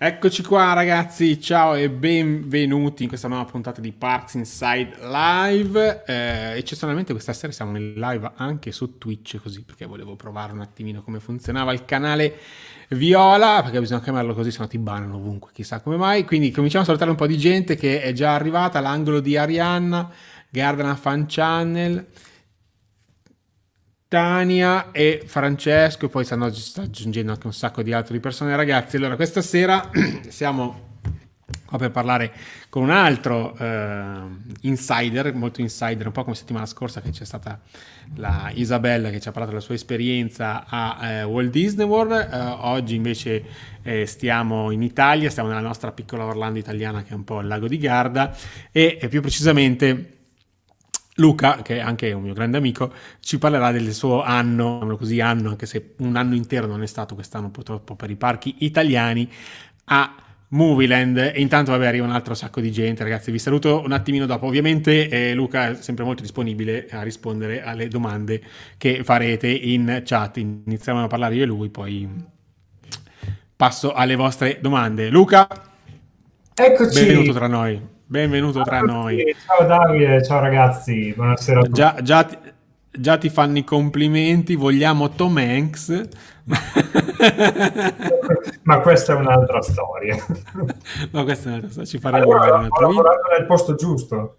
Eccoci qua ragazzi, ciao e benvenuti in questa nuova puntata di Parks Inside Live. Eh, eccezionalmente questa sera siamo in live anche su Twitch, così perché volevo provare un attimino come funzionava il canale Viola, perché bisogna chiamarlo così, se no ti banano ovunque, chissà come mai. Quindi cominciamo a salutare un po' di gente che è già arrivata, l'angolo di Arianna, Gardana Fan Channel. Tania e Francesco, poi stanno aggiungendo anche un sacco di altre persone. Ragazzi, allora questa sera siamo qua per parlare con un altro eh, insider, molto insider, un po' come settimana scorsa che c'è stata la Isabella che ci ha parlato della sua esperienza a eh, Walt Disney World. Eh, oggi invece eh, stiamo in Italia, stiamo nella nostra piccola Orlando italiana che è un po' il lago di Garda e più precisamente Luca, che è anche un mio grande amico, ci parlerà del suo anno, così anno, anche se un anno intero non è stato quest'anno purtroppo per i parchi italiani, a Movieland. E intanto, vabbè, arriva un altro sacco di gente, ragazzi. Vi saluto un attimino dopo. Ovviamente, eh, Luca è sempre molto disponibile a rispondere alle domande che farete in chat. Iniziamo a parlare io e lui, poi passo alle vostre domande. Luca, eccoci. Benvenuto tra noi. Benvenuto tra noi. Ciao Davide, ciao ragazzi, buonasera a tutti. Già, già, ti, già ti fanno i complimenti, vogliamo Tom Hanks. Ma questa è un'altra storia. Ma questa è un'altra storia, ci faremo allora, un altro ho lavorato nel posto giusto.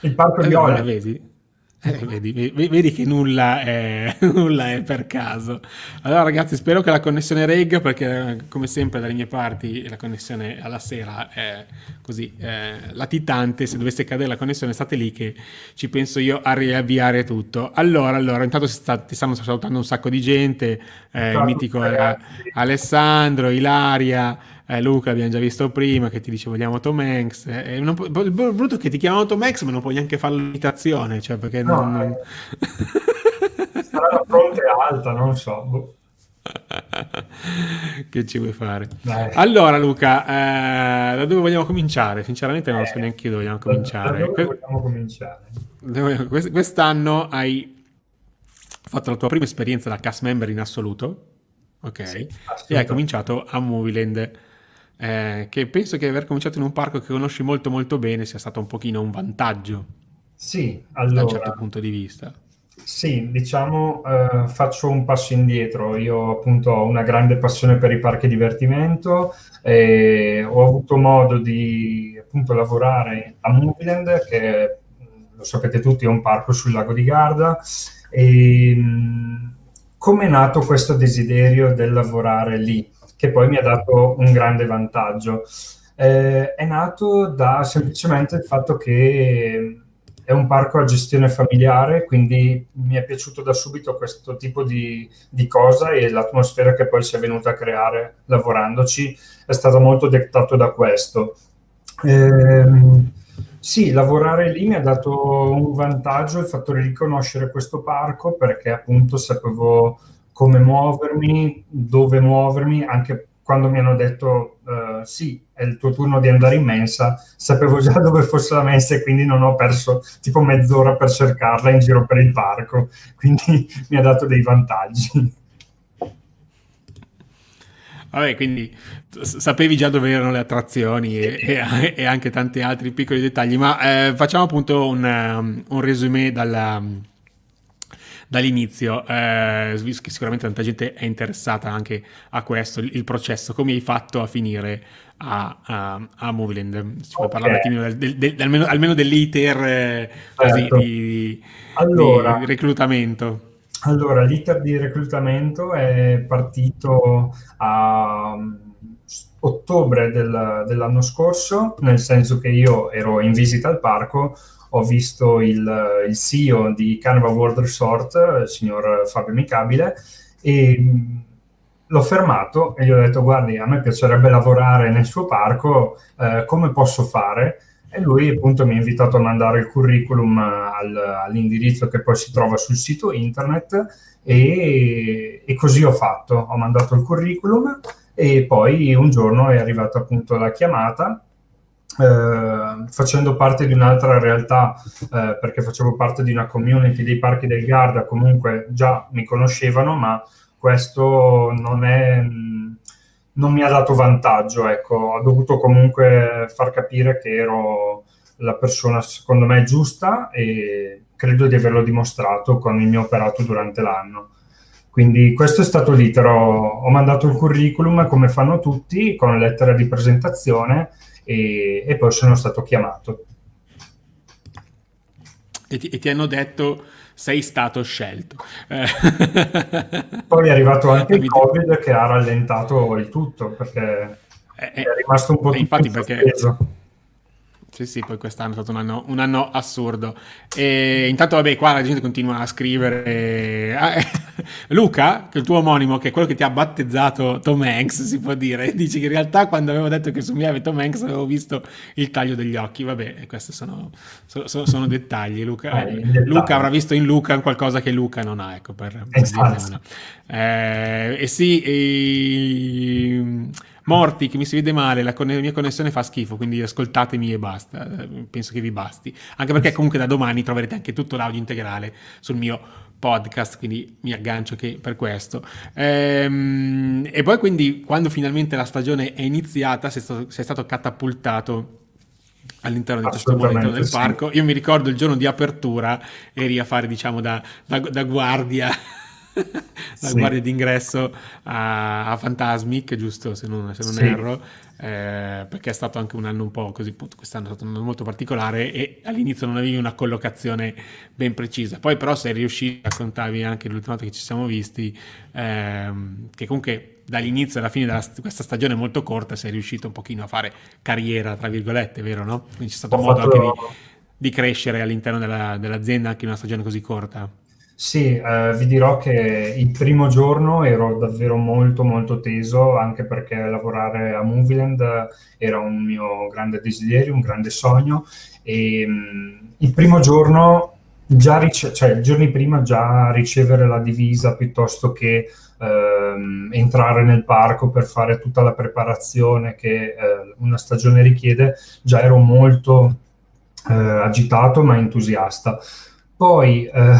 Il parco di allora, vedi? Eh, vedi, vedi, che nulla è, nulla è, per caso. Allora, ragazzi, spero che la connessione regga perché, come sempre, dalle mie parti la connessione alla sera è così eh, latitante. Se dovesse cadere la connessione, state lì che ci penso io a riavviare tutto. Allora, allora intanto sta, ti stanno salutando un sacco di gente. Eh, il mitico Alessandro, Ilaria eh, Luca l'abbiamo già visto prima che ti dice vogliamo Tom Hanks eh, non, il brutto è che ti chiamano Tom Hanks ma non puoi neanche fare l'imitazione cioè perché no, non. Eh, sarà la fronte alta non so boh. che ci vuoi fare? Dai. allora Luca eh, da dove vogliamo cominciare? Sinceramente non so neanche io dove vogliamo cominciare. da dove vogliamo cominciare quest'anno hai fatto la tua prima esperienza da cast member in assoluto ok? Sì, e hai cominciato a Movieland eh, che penso che aver cominciato in un parco che conosci molto molto bene sia stato un pochino un vantaggio. Sì, allora... Da un certo punto di vista. Sì, diciamo, eh, faccio un passo indietro. Io appunto ho una grande passione per i parchi divertimento e ho avuto modo di appunto lavorare a Movieland, che lo sapete tutti è un parco sul lago di Garda. E come è nato questo desiderio del lavorare lì? Che poi mi ha dato un grande vantaggio. Eh, è nato da semplicemente il fatto che è un parco a gestione familiare, quindi mi è piaciuto da subito questo tipo di, di, cosa e l'atmosfera che poi si è venuta a creare lavorandoci è stata molto dettato da questo. Eh, sì, lavorare lì mi ha dato un vantaggio il fatto di riconoscere questo parco perché appunto sapevo come muovermi, dove muovermi, anche quando mi hanno detto uh, sì, è il tuo turno di andare in mensa, sapevo già dove fosse la mensa e quindi non ho perso tipo mezz'ora per cercarla in giro per il parco, quindi mi ha dato dei vantaggi. Vabbè, quindi sapevi già dove erano le attrazioni e, e, e anche tanti altri piccoli dettagli, ma eh, facciamo appunto un, um, un resume dalla dall'inizio, eh, sicuramente tanta gente è interessata anche a questo, il, il processo, come hai fatto a finire a, a, a Movieland? Ci puoi okay. parlare un attimino del, del, del, almeno, almeno dell'iter eh, certo. di, allora, di reclutamento. Allora, l'iter di reclutamento è partito a um, ottobre del, dell'anno scorso, nel senso che io ero in visita al parco, ho visto il, il CEO di Carnival World Resort, il signor Fabio Micabile, e l'ho fermato e gli ho detto guardi a me piacerebbe lavorare nel suo parco, eh, come posso fare? E lui appunto mi ha invitato a mandare il curriculum al, all'indirizzo che poi si trova sul sito internet e, e, così ho fatto, ho mandato il curriculum e poi un giorno è arrivata appunto la chiamata eh, facendo parte di un'altra realtà, eh, perché facevo parte di una community dei parchi del Garda, comunque già mi conoscevano, ma questo non è, non mi ha dato vantaggio, ecco, ho dovuto comunque far capire che ero la persona secondo me giusta e credo di averlo dimostrato con il mio operato durante l'anno. Quindi questo è stato l'iter, ho, ho mandato il curriculum come fanno tutti con lettera di presentazione e, e poi sono stato chiamato. E ti, e ti hanno detto sei stato scelto. Poi è arrivato anche il Covid che ha rallentato il tutto perché eh, è rimasto un po' tutto infatti perché sì, sì, poi quest'anno è stato un anno, un anno assurdo. E intanto, vabbè, qua la gente continua a scrivere. Luca, che è il tuo omonimo, che è quello che ti ha battezzato Tom Hanks, si può dire, dice che in realtà quando avevo detto che somigliava a Tom Hanks avevo visto il taglio degli occhi. Vabbè, questi sono, sono, sono dettagli. Luca, eh, Luca, avrà visto in Luca qualcosa che Luca non ha, ecco, per, per esatto. eh, e sì, e Morti, che mi si vede male, la, con- la mia connessione fa schifo, quindi ascoltatemi e basta. Eh, penso che vi basti. Anche perché comunque da domani troverete anche tutto l'audio integrale sul mio podcast, quindi mi aggancio che per questo. Ehm, e poi quindi quando finalmente la stagione è iniziata sei stato, sei stato catapultato all'interno di questo momento del parco. Io mi ricordo il giorno di apertura eri a fare diciamo da, da, da guardia la sì. guardia d'ingresso a, a Fantasmic, giusto se non, se non sì. erro, eh, perché è stato anche un anno un po' così, quest'anno è stato un anno molto particolare e all'inizio non avevi una collocazione ben precisa. Poi però sei riuscito, raccontavi anche l'ultima volta che ci siamo visti, ehm, che comunque dall'inizio alla fine di questa stagione molto corta sei riuscito un pochino a fare carriera, tra virgolette, vero no? Quindi c'è stato Ho modo fatto... anche di, di, crescere all'interno della, dell'azienda anche in una stagione così corta. Sì, eh, vi dirò che il primo giorno ero davvero molto molto teso, anche perché lavorare a Movieland era un mio grande desiderio, un grande sogno. E mh, mm, il primo giorno, già rice- cioè giorni prima, già ricevere la divisa piuttosto che ehm, entrare nel parco per fare tutta la preparazione che eh, una stagione richiede, già ero molto eh, agitato ma entusiasta. Poi eh,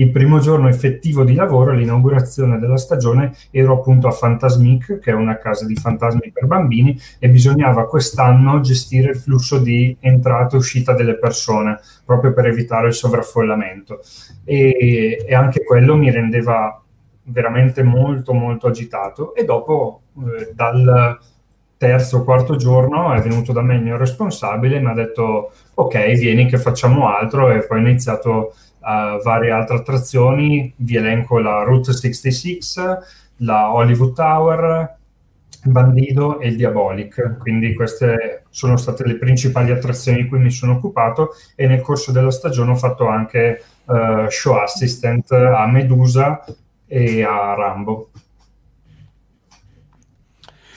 il primo giorno effettivo di lavoro, l'inaugurazione della stagione, ero appunto a Fantasmic, che è una casa di fantasmi per bambini, e bisognava quest'anno gestire il flusso di entrata e uscita delle persone, proprio per evitare il sovraffollamento. E, e anche quello mi rendeva veramente molto molto agitato e dopo eh, dal terzo o quarto giorno è venuto da me il mio responsabile e mi ha detto ok vieni che facciamo altro e poi ho iniziato varie altre attrazioni, vi elenco la Route 66, la Hollywood Tower, Bandido e il Diabolic. Quindi queste sono state le principali attrazioni di cui mi sono occupato e nel corso della stagione ho fatto anche uh, show assistant a Medusa e a Rambo.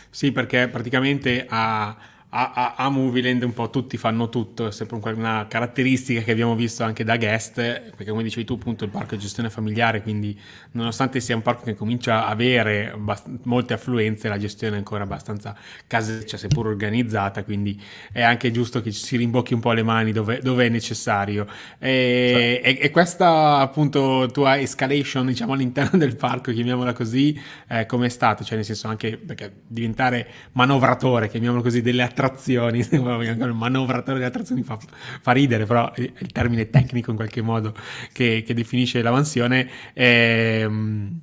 Sì, perché praticamente a a, a, a Movieland un po' tutti fanno tutto, è sempre una caratteristica che abbiamo visto anche da guest, perché come dicevi tu appunto il parco è gestione familiare, quindi nonostante sia un parco che comincia a avere bast- molte affluenze, la gestione è ancora abbastanza caseccia, seppur organizzata, quindi è anche giusto che si rimbocchi un po' le mani dove, dove è necessario. E, sì. e, e, questa appunto tua escalation diciamo all'interno del parco, chiamiamola così, eh, come è stato? Cioè nel senso anche perché diventare manovratore, chiamiamolo così, delle attrazioni attrazioni, il manovratore delle attrazioni fa, fa, ridere, però è il termine tecnico in qualche modo che, che definisce la mansione. Ehm,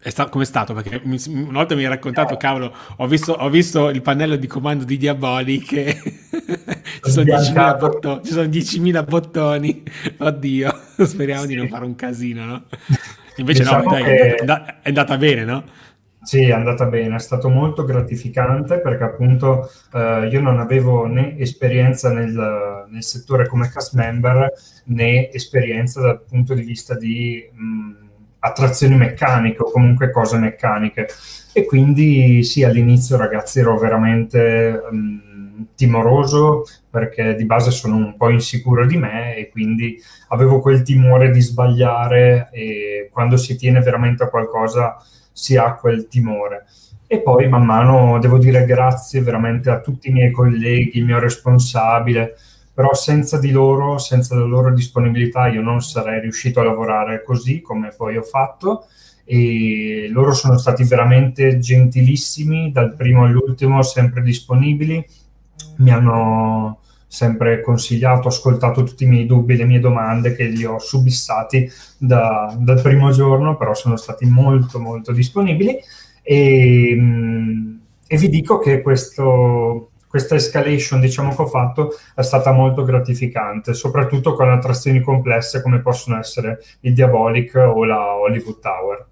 è stato, come è stato? Perché mi, una volta mi hai raccontato, cavolo, ho visto, ho visto il pannello di comando di Diabolic e ci, sono 10.000 bottoni, ci sono 10.000 bottoni. Oddio, speriamo sì. di non fare un casino, no? Invece diciamo no, dai, che... è, andata, è andata bene, no? Sì, è andata bene, è stato molto gratificante perché appunto eh, io non avevo né esperienza nel, nel, settore come cast member né esperienza dal punto di vista di mh, attrazioni meccaniche o comunque cose meccaniche. E quindi sì, all'inizio ragazzi ero veramente mh, timoroso perché di base sono un po' insicuro di me e quindi avevo quel timore di sbagliare e quando si tiene veramente a qualcosa si ha quel timore. E poi man mano devo dire grazie veramente a tutti i miei colleghi, il mio responsabile, però senza di loro, senza la loro disponibilità io non sarei riuscito a lavorare così come poi ho fatto e loro sono stati veramente gentilissimi dal primo all'ultimo, sempre disponibili, mi hanno sempre consigliato, ascoltato tutti i miei dubbi, le mie domande che li ho subissati da, dal primo giorno, però sono stati molto molto disponibili e, e vi dico che questo, questa escalation diciamo che ho fatto è stata molto gratificante, soprattutto con attrazioni complesse come possono essere il Diabolic o la Hollywood Tower.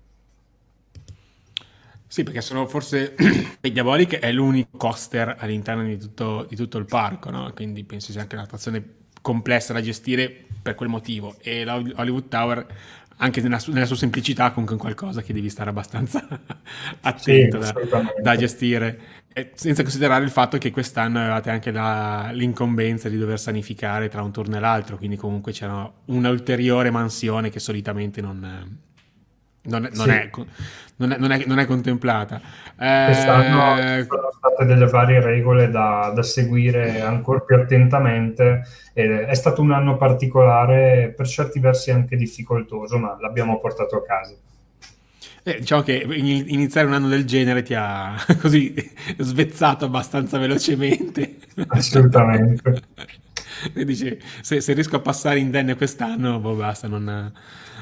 Sì, perché sono forse il Diabolic è l'unico coaster all'interno di tutto, di tutto il parco, no? quindi penso sia anche un'attrazione complessa da gestire per quel motivo. E la Hollywood Tower, anche nella, nella sua semplicità, comunque è qualcosa che devi stare abbastanza attento sì, da, da, gestire. E senza considerare il fatto che quest'anno avevate anche la, l'incombenza di dover sanificare tra un turno e l'altro, quindi comunque c'era un'ulteriore mansione che solitamente non non è, non, sì. è, non, è, non, è, non è, contemplata. Quest'anno eh... ci sono state delle varie regole da, da seguire ancora più attentamente. è stato un anno particolare, per certi versi anche difficoltoso, ma l'abbiamo portato a casa. Eh, diciamo che iniziare un anno del genere ti ha così svezzato abbastanza velocemente. Assolutamente. Dice, se, se, riesco a passare indenne quest'anno, boh, basta, non,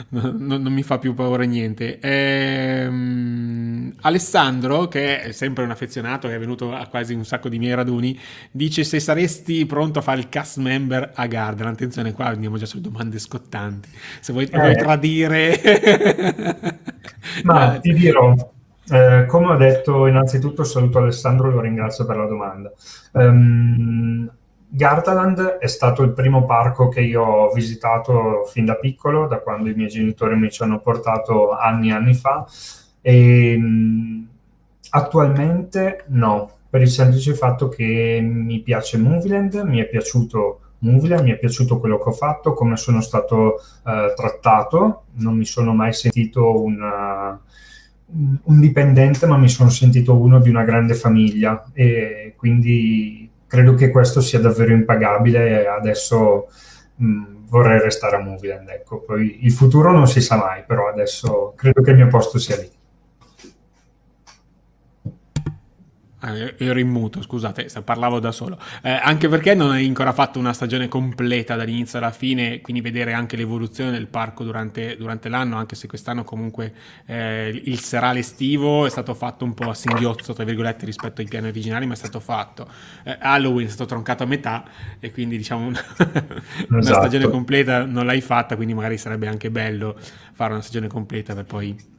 non, non, mi fa più paura niente. Ehm, Alessandro, che è sempre un affezionato, che è venuto a quasi un sacco di miei raduni, dice se saresti pronto a fare il cast member a Garden. Attenzione, qua andiamo già sulle domande scottanti. Se vuoi, eh. vuoi tradire... Ma ti dirò, eh, come ho detto, innanzitutto saluto Alessandro e lo ringrazio per la domanda. Um, Gardaland è stato il primo parco che io ho visitato fin da piccolo, da quando i miei genitori mi ci hanno portato anni e anni fa. E, mh, attualmente no, per il semplice fatto che mi piace Movieland, mi è piaciuto Movieland, mi è piaciuto quello che ho fatto, come sono stato eh, trattato, non mi sono mai sentito una, un dipendente, ma mi sono sentito uno di una grande famiglia e quindi credo che questo sia davvero impagabile e adesso mh, vorrei restare a Movieland. Ecco. Poi il futuro non si sa mai, però adesso credo che il mio posto sia lì. Ah, ero in muto, scusate, parlavo da solo. Eh, anche perché non hai ancora fatto una stagione completa dall'inizio alla fine, quindi vedere anche l'evoluzione del parco durante, durante l'anno, anche se quest'anno comunque eh, il serale estivo è stato fatto un po' a singhiozzo, tra virgolette, rispetto ai piani originali, ma è stato fatto. Eh, Halloween è stato troncato a metà e quindi diciamo una, una esatto. stagione completa non l'hai fatta, quindi magari sarebbe anche bello fare una stagione completa per poi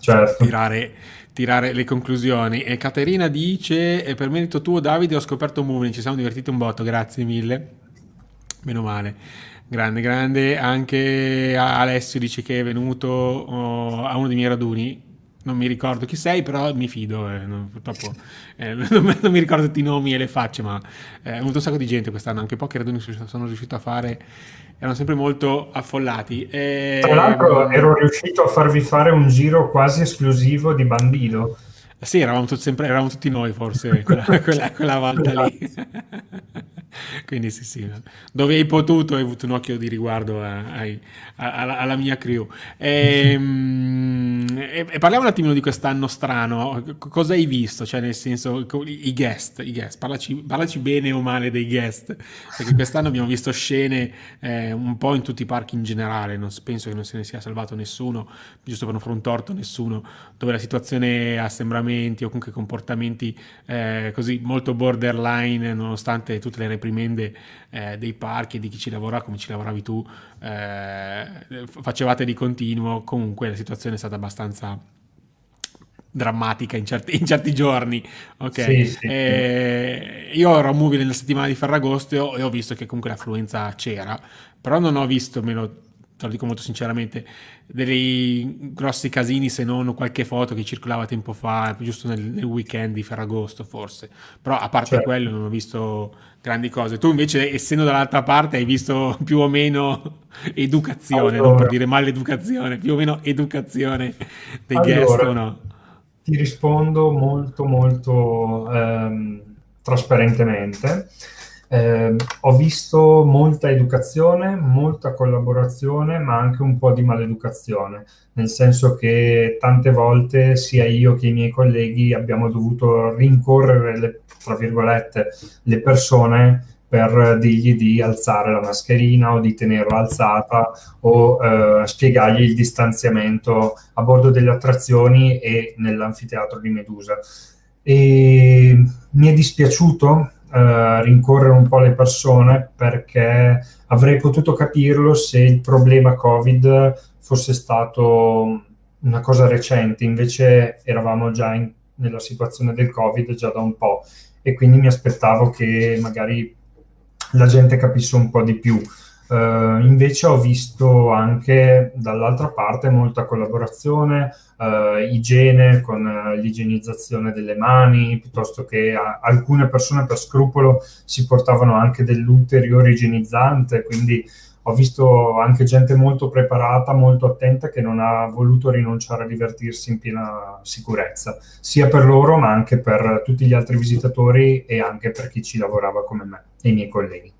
certo. tirare tirare le conclusioni. E Caterina dice: e Per merito tuo, Davide, ho scoperto Moving. Ci siamo divertiti un botto, grazie mille. Meno male. Grande, grande. Anche Alessio dice che è venuto oh, a uno dei miei raduni. Non mi ricordo chi sei, però mi fido. Eh, non, purtroppo eh, non, non, mi ricordo tutti i nomi e le facce, ma eh, è venuto un sacco di gente quest'anno. Anche pochi raduni sono riuscito a fare erano sempre molto affollati. E... Tra l'altro ero riuscito a farvi fare un giro quasi esclusivo di Bandido. Sì, eravamo, tutti, sempre, eravamo tutti noi forse quella, quella, quella volta lì. Quindi sì, sì, dove hai potuto hai avuto un occhio di riguardo a, a, a, alla mia crew. Ehm, e, e, parliamo un attimino di quest'anno strano. Cosa hai visto? Cioè, nel senso, i guest, i guest. Parlaci, parlaci bene o male dei guest. Perché quest'anno abbiamo visto scene eh, un po' in tutti i parchi in generale. Non penso che non se ne sia salvato nessuno, giusto per non fare un torto nessuno, dove la situazione assembramenti o comunque comportamenti eh, così molto borderline, nonostante tutte le reprimende eh, dei parchi e di chi ci lavora come ci lavoravi tu, eh, facevate di continuo, comunque la situazione è stata abbastanza drammatica in certi, in certi giorni. Ok, sì, sì, eh, io ero a Movie nella settimana di Ferragosto e ho visto che comunque l'affluenza c'era, però non ho visto, meno te lo dico molto sinceramente, dei grossi casini se non qualche foto che circolava tempo fa, giusto nel, nel weekend di Ferragosto forse. Però a parte certo. quello non ho visto grandi cose. Tu invece, essendo dall'altra parte, hai visto più o meno educazione, allora. non per dire maleducazione, più o meno educazione dei allora, guest o no? Ti rispondo molto molto ehm, trasparentemente. Eh, ho visto molta educazione, molta collaborazione, ma anche un po' di maleducazione, nel senso che tante volte sia io che i miei colleghi abbiamo dovuto rincorrere, le, tra virgolette, le persone per dirgli di alzare la mascherina o di tenerla alzata o eh, spiegargli il distanziamento a bordo delle attrazioni e nell'anfiteatro di Medusa. E mi è dispiaciuto eh, rincorrere un po' le persone perché avrei potuto capirlo se il problema Covid fosse stato una cosa recente, invece eravamo già in, nella situazione del Covid già da un po' e quindi mi aspettavo che magari la gente capisse un po' di più. Uh, invece ho visto anche dall'altra parte molta collaborazione, uh, igiene con uh, l'igienizzazione delle mani, piuttosto che alcune persone per scrupolo si portavano anche dell'ulteriore igienizzante, quindi ho visto anche gente molto preparata, molto attenta che non ha voluto rinunciare a divertirsi in piena sicurezza, sia per loro ma anche per tutti gli altri visitatori e anche per chi ci lavorava come me e i miei colleghi.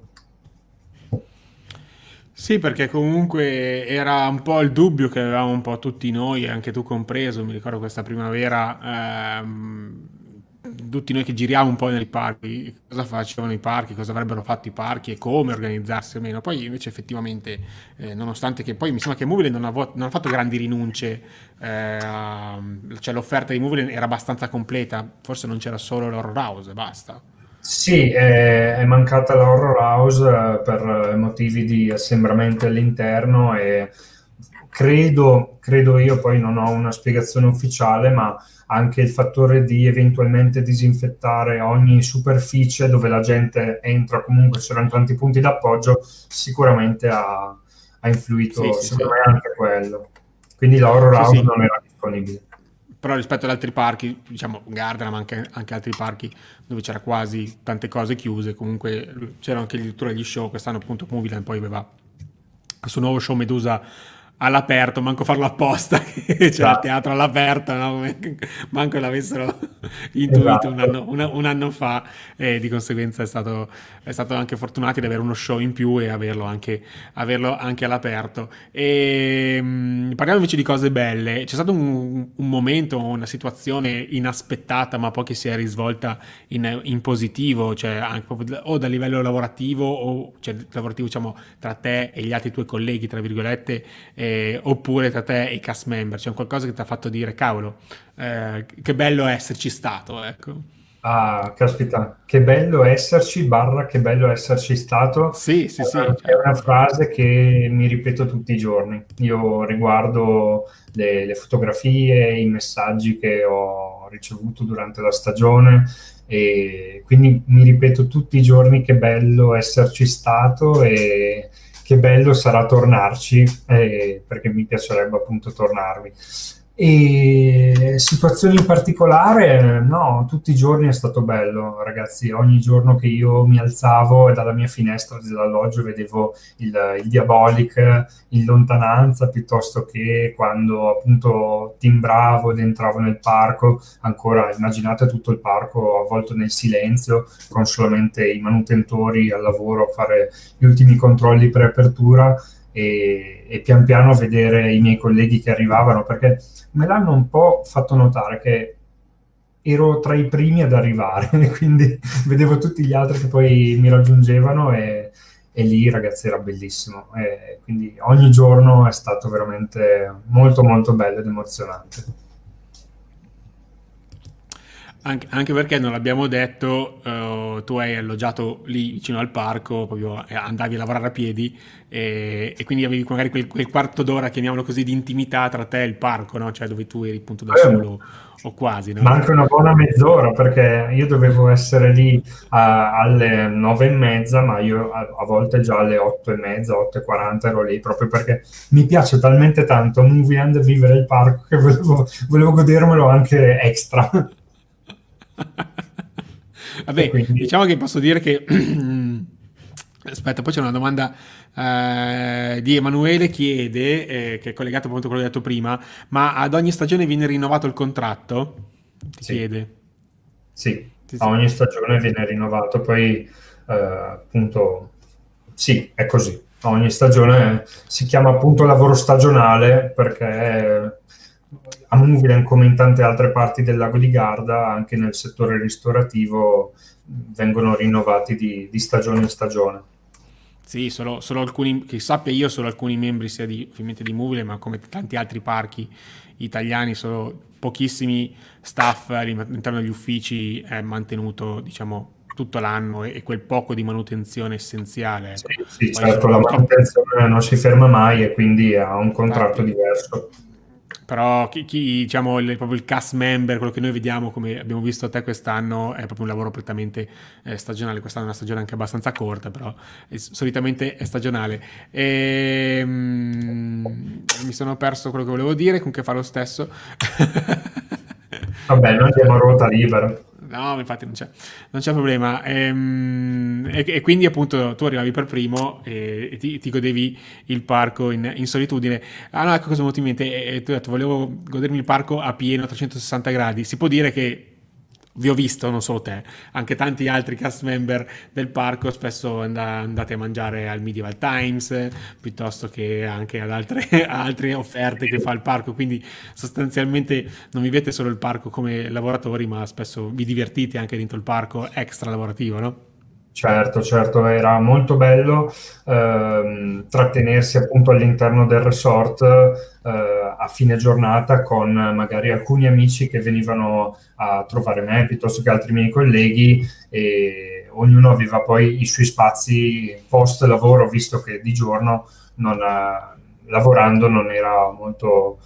Sì, perché comunque era un po' il dubbio che avevamo un po' tutti noi, anche tu compreso, mi ricordo questa primavera, ehm, tutti noi che giriamo un po' nei parchi, cosa facevano i parchi, cosa avrebbero fatto i parchi e come organizzarsi o meno. Poi invece effettivamente, eh, nonostante che poi mi sembra che Movile non, non ha, fatto grandi rinunce, eh, cioè l'offerta di Movile era abbastanza completa, forse non c'era solo l'horror house e basta. Sì, è, è mancata la horror house eh, per motivi di assembramento all'interno e credo, credo io, poi non ho una spiegazione ufficiale, ma anche il fattore di eventualmente disinfettare ogni superficie dove la gente entra, comunque c'erano tanti punti d'appoggio, sicuramente ha, ha influito, sì, sì, sì. anche quello. Quindi la horror house non era disponibile però rispetto ad altri parchi, diciamo Gardena, ma anche, anche, altri parchi dove c'era quasi tante cose chiuse, comunque c'erano anche addirittura gli show, quest'anno appunto Movieland poi aveva questo nuovo show Medusa all'aperto, manco farlo apposta, c'era esatto. il teatro all'aperto, no? manco l'avessero intuito esatto. un, anno, un, un, anno, fa e di conseguenza è stato, è stato, anche fortunato di avere uno show in più e averlo anche, averlo anche all'aperto. E, mh, parliamo invece di cose belle, c'è stato un, un, momento, una situazione inaspettata ma poi che si è risvolta in, in positivo, cioè anche proprio, o dal livello lavorativo o cioè, lavorativo diciamo tra te e gli altri tuoi colleghi, tra virgolette, eh, eh, oppure tra te e i cast member, c'è qualcosa che ti ha fatto dire cavolo, eh, che bello esserci stato, ecco. Ah, caspita, che bello esserci, barra che bello esserci stato. Sì, sì, sì. È certo. una frase che mi ripeto tutti i giorni. Io riguardo le, le fotografie, i messaggi che ho ricevuto durante la stagione e quindi mi ripeto tutti i giorni che bello esserci stato e che bello sarà tornarci, eh, perché mi piacerebbe appunto tornarvi. E situazioni in particolare, no, tutti i giorni è stato bello, ragazzi. Ogni giorno che io mi alzavo e dalla mia finestra dell'alloggio vedevo il, il Diabolic in lontananza, piuttosto che quando appunto timbravo ed entravo nel parco, ancora immaginate tutto il parco avvolto nel silenzio, con solamente i manutentori al lavoro a fare gli ultimi controlli pre-apertura e, e, pian piano vedere i miei colleghi che arrivavano, perché me l'hanno un po' fatto notare che ero tra i primi ad arrivare, quindi vedevo tutti gli altri che poi mi raggiungevano e, e lì ragazzi era bellissimo. E quindi ogni giorno è stato veramente molto molto bello ed emozionante. Anche, perché non l'abbiamo detto, uh, tu hai alloggiato lì vicino al parco, proprio eh, andavi a lavorare a piedi e, e quindi avevi magari quel, quel, quarto d'ora, chiamiamolo così, di intimità tra te e il parco, no? cioè dove tu eri appunto da solo o quasi. No? Ma anche una buona mezz'ora perché io dovevo essere lì uh, alle nove e mezza, ma io a, a, volte già alle otto e mezza, otto e quaranta ero lì proprio perché mi piace talmente tanto Movie and vivere il parco che volevo, volevo godermelo anche extra. Vabbè, quindi... diciamo che posso dire che... Aspetta, poi c'è una domanda eh, di Emanuele, chiede, eh, che è collegato appunto a quello che ho detto prima, ma ad ogni stagione viene rinnovato il contratto? Ti sì. chiede. Sì, a ogni stagione viene rinnovato, poi eh, appunto sì, è così. Ogni stagione si chiama appunto lavoro stagionale perché a Moviland, come in tante altre parti del lago di Garda, anche nel settore ristorativo vengono rinnovati di, di stagione in stagione. Sì, solo, solo, alcuni, che sappia io, solo alcuni membri sia di, ovviamente di Movile, ma come tanti altri parchi italiani, solo pochissimi staff all'interno degli uffici è mantenuto, diciamo, tutto l'anno e, quel poco di manutenzione essenziale. Sì, sì certo, la manutenzione non si ferma mai e quindi ha un contratto Infatti, diverso. Però chi, chi diciamo, il, proprio il cast member, quello che noi vediamo, come abbiamo visto a te quest'anno, è proprio un lavoro prettamente eh, stagionale. Quest'anno è una stagione anche abbastanza corta, però è, solitamente è stagionale. E, mm, mi sono perso quello che volevo dire, comunque fa lo stesso. Vabbè, noi andiamo a ruota libera. No, infatti non c'è, non c'è problema. Ehm, e, e, quindi appunto tu arrivavi per primo e, e ti, ti, godevi il parco in, in, solitudine. Ah no, ecco cosa mi è in mente. E, tu hai detto, volevo godermi il parco a pieno, a 360 gradi. Si può dire che vi ho visto, non solo te, anche tanti altri cast member del parco, spesso and- andate a mangiare al Medieval Times, piuttosto che anche ad altre, altre offerte che fa il parco, quindi sostanzialmente non vivete solo il parco come lavoratori, ma spesso vi divertite anche dentro il parco extra lavorativo, no? Certo, certo, era molto bello ehm, trattenersi appunto all'interno del resort eh, a fine giornata con magari alcuni amici che venivano a trovare me piuttosto che altri miei colleghi e ognuno aveva poi i suoi spazi post lavoro, visto che di giorno non, lavorando non era molto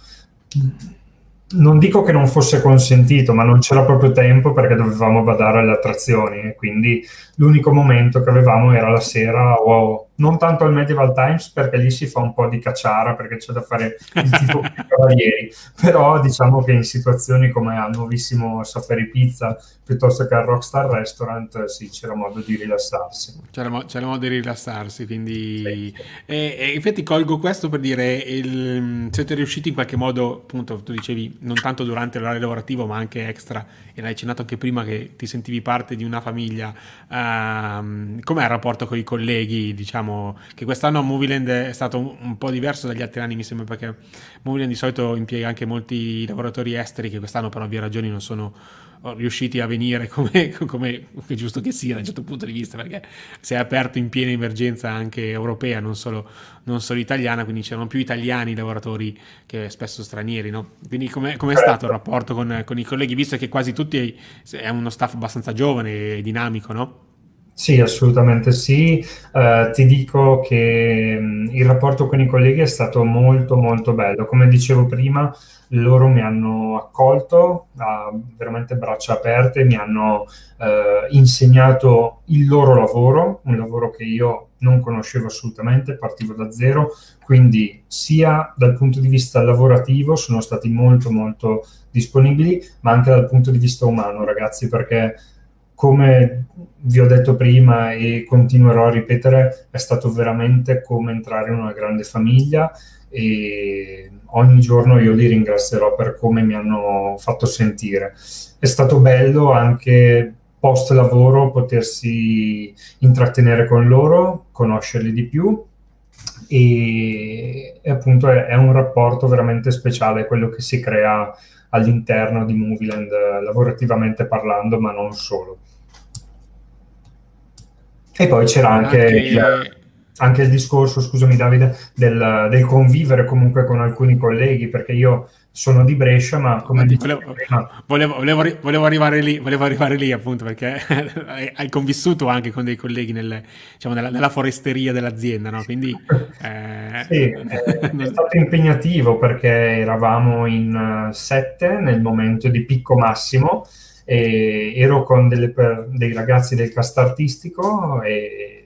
non dico che non fosse consentito, ma non c'era proprio tempo perché dovevamo badare alle attrazioni quindi l'unico momento che avevamo era la sera o non tanto al Medieval Times perché lì si fa un po' di cacciara perché c'è da fare il tipo di cavalieri, però diciamo che in situazioni come al nuovissimo Safari Pizza piuttosto che al Rockstar Restaurant sì, c'era modo di rilassarsi. C'era, mo- c'era modo di rilassarsi, quindi... Sì. E, e, infatti colgo questo per dire, il, siete riusciti in qualche modo, appunto, tu dicevi, non tanto durante l'orario lavorativo ma anche extra, e l'hai accennato anche prima che ti sentivi parte di una famiglia, um, com'è il rapporto con i colleghi, diciamo, diciamo che quest'anno Movieland è stato un, un, po' diverso dagli altri anni, mi sembra, perché Movieland di solito impiega anche molti lavoratori esteri che quest'anno per ovvie ragioni non sono riusciti a venire come, come è giusto che sia da un certo punto di vista, perché si è aperto in piena emergenza anche europea, non solo, non solo italiana, quindi c'erano più italiani lavoratori che spesso stranieri, no? Quindi com'è, com'è stato il rapporto con, con i colleghi, visto che quasi tutti è uno staff abbastanza giovane e dinamico, no? Sì, assolutamente sì. Uh, ti dico che mh, il rapporto con i colleghi è stato molto molto bello. Come dicevo prima, loro mi hanno accolto a veramente braccia aperte, mi hanno uh, insegnato il loro lavoro, un lavoro che io non conoscevo assolutamente, partivo da zero, quindi sia dal punto di vista lavorativo sono stati molto molto disponibili, ma anche dal punto di vista umano, ragazzi, perché come vi ho detto prima e continuerò a ripetere, è stato veramente come entrare in una grande famiglia e ogni giorno io li ringrazierò per come mi hanno fatto sentire. È stato bello anche post lavoro potersi intrattenere con loro, conoscerli di più e, e appunto è, è, un rapporto veramente speciale quello che si crea all'interno di Movieland lavorativamente parlando, ma non solo. E poi c'era anche, anche... Il, anche il, discorso, scusami Davide, del, del, convivere comunque con alcuni colleghi, perché io sono di Brescia, ma come dicevo volevo, volevo, volevo, volevo, arrivare lì, volevo arrivare lì appunto, perché hai convissuto anche con dei colleghi nel, diciamo, nella, nella, foresteria dell'azienda, no? Quindi... Eh... Sì, è stato impegnativo perché eravamo in sette nel momento di picco massimo, e ero con per, dei ragazzi del cast artistico e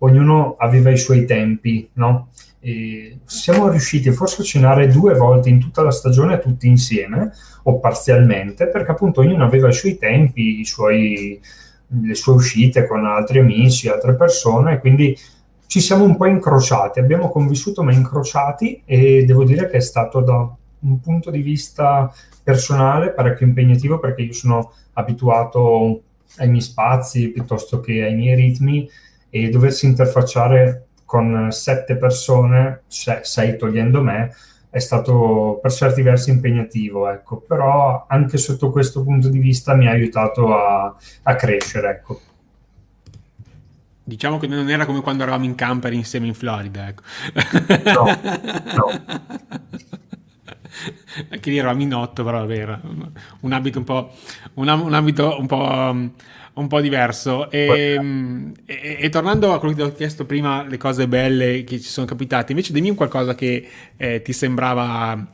ognuno aveva i suoi tempi, no? E siamo riusciti forse a cenare due volte in tutta la stagione tutti insieme o parzialmente perché appunto ognuno aveva i suoi tempi, i suoi, le sue uscite con altri amici, altre persone e quindi ci siamo un po' incrociati, abbiamo convissuto ma incrociati e devo dire che è stato da un punto di vista personale parecchio impegnativo perché io sono abituato ai miei spazi piuttosto che ai miei ritmi e doversi interfacciare con sette persone, sei togliendo me, è stato per certi versi impegnativo, ecco. però anche sotto questo punto di vista mi ha aiutato a, a crescere. Ecco. Diciamo che non era come quando eravamo in camper insieme in Florida, ecco. No, no. Anche lì eravamo in otto, però era un abito un po', un, un abito un po' un po' diverso. E, e, e, tornando a quello che ti ho chiesto prima, le cose belle che ci sono capitate, invece dimmi un qualcosa che eh, ti sembrava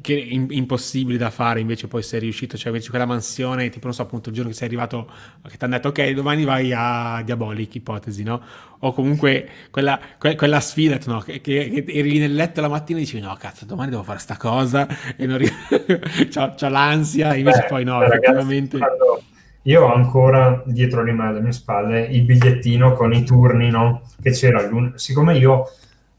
che, in, impossibile da fare, invece poi sei riuscito, cioè invece quella mansione, tipo non so appunto il giorno che sei arrivato, che ti hanno detto ok, domani vai a Diabolic, ipotesi, no? O comunque quella, que, quella sfida, no? che, che, eri lì nel letto la mattina e dicevi no cazzo, domani devo fare sta cosa e non c'ho, c'ho l'ansia, invece Beh, poi no, ragazzi, effettivamente... Quando io ho ancora dietro alle mie spalle, il bigliettino con i turni, no? Che c'era. Siccome io...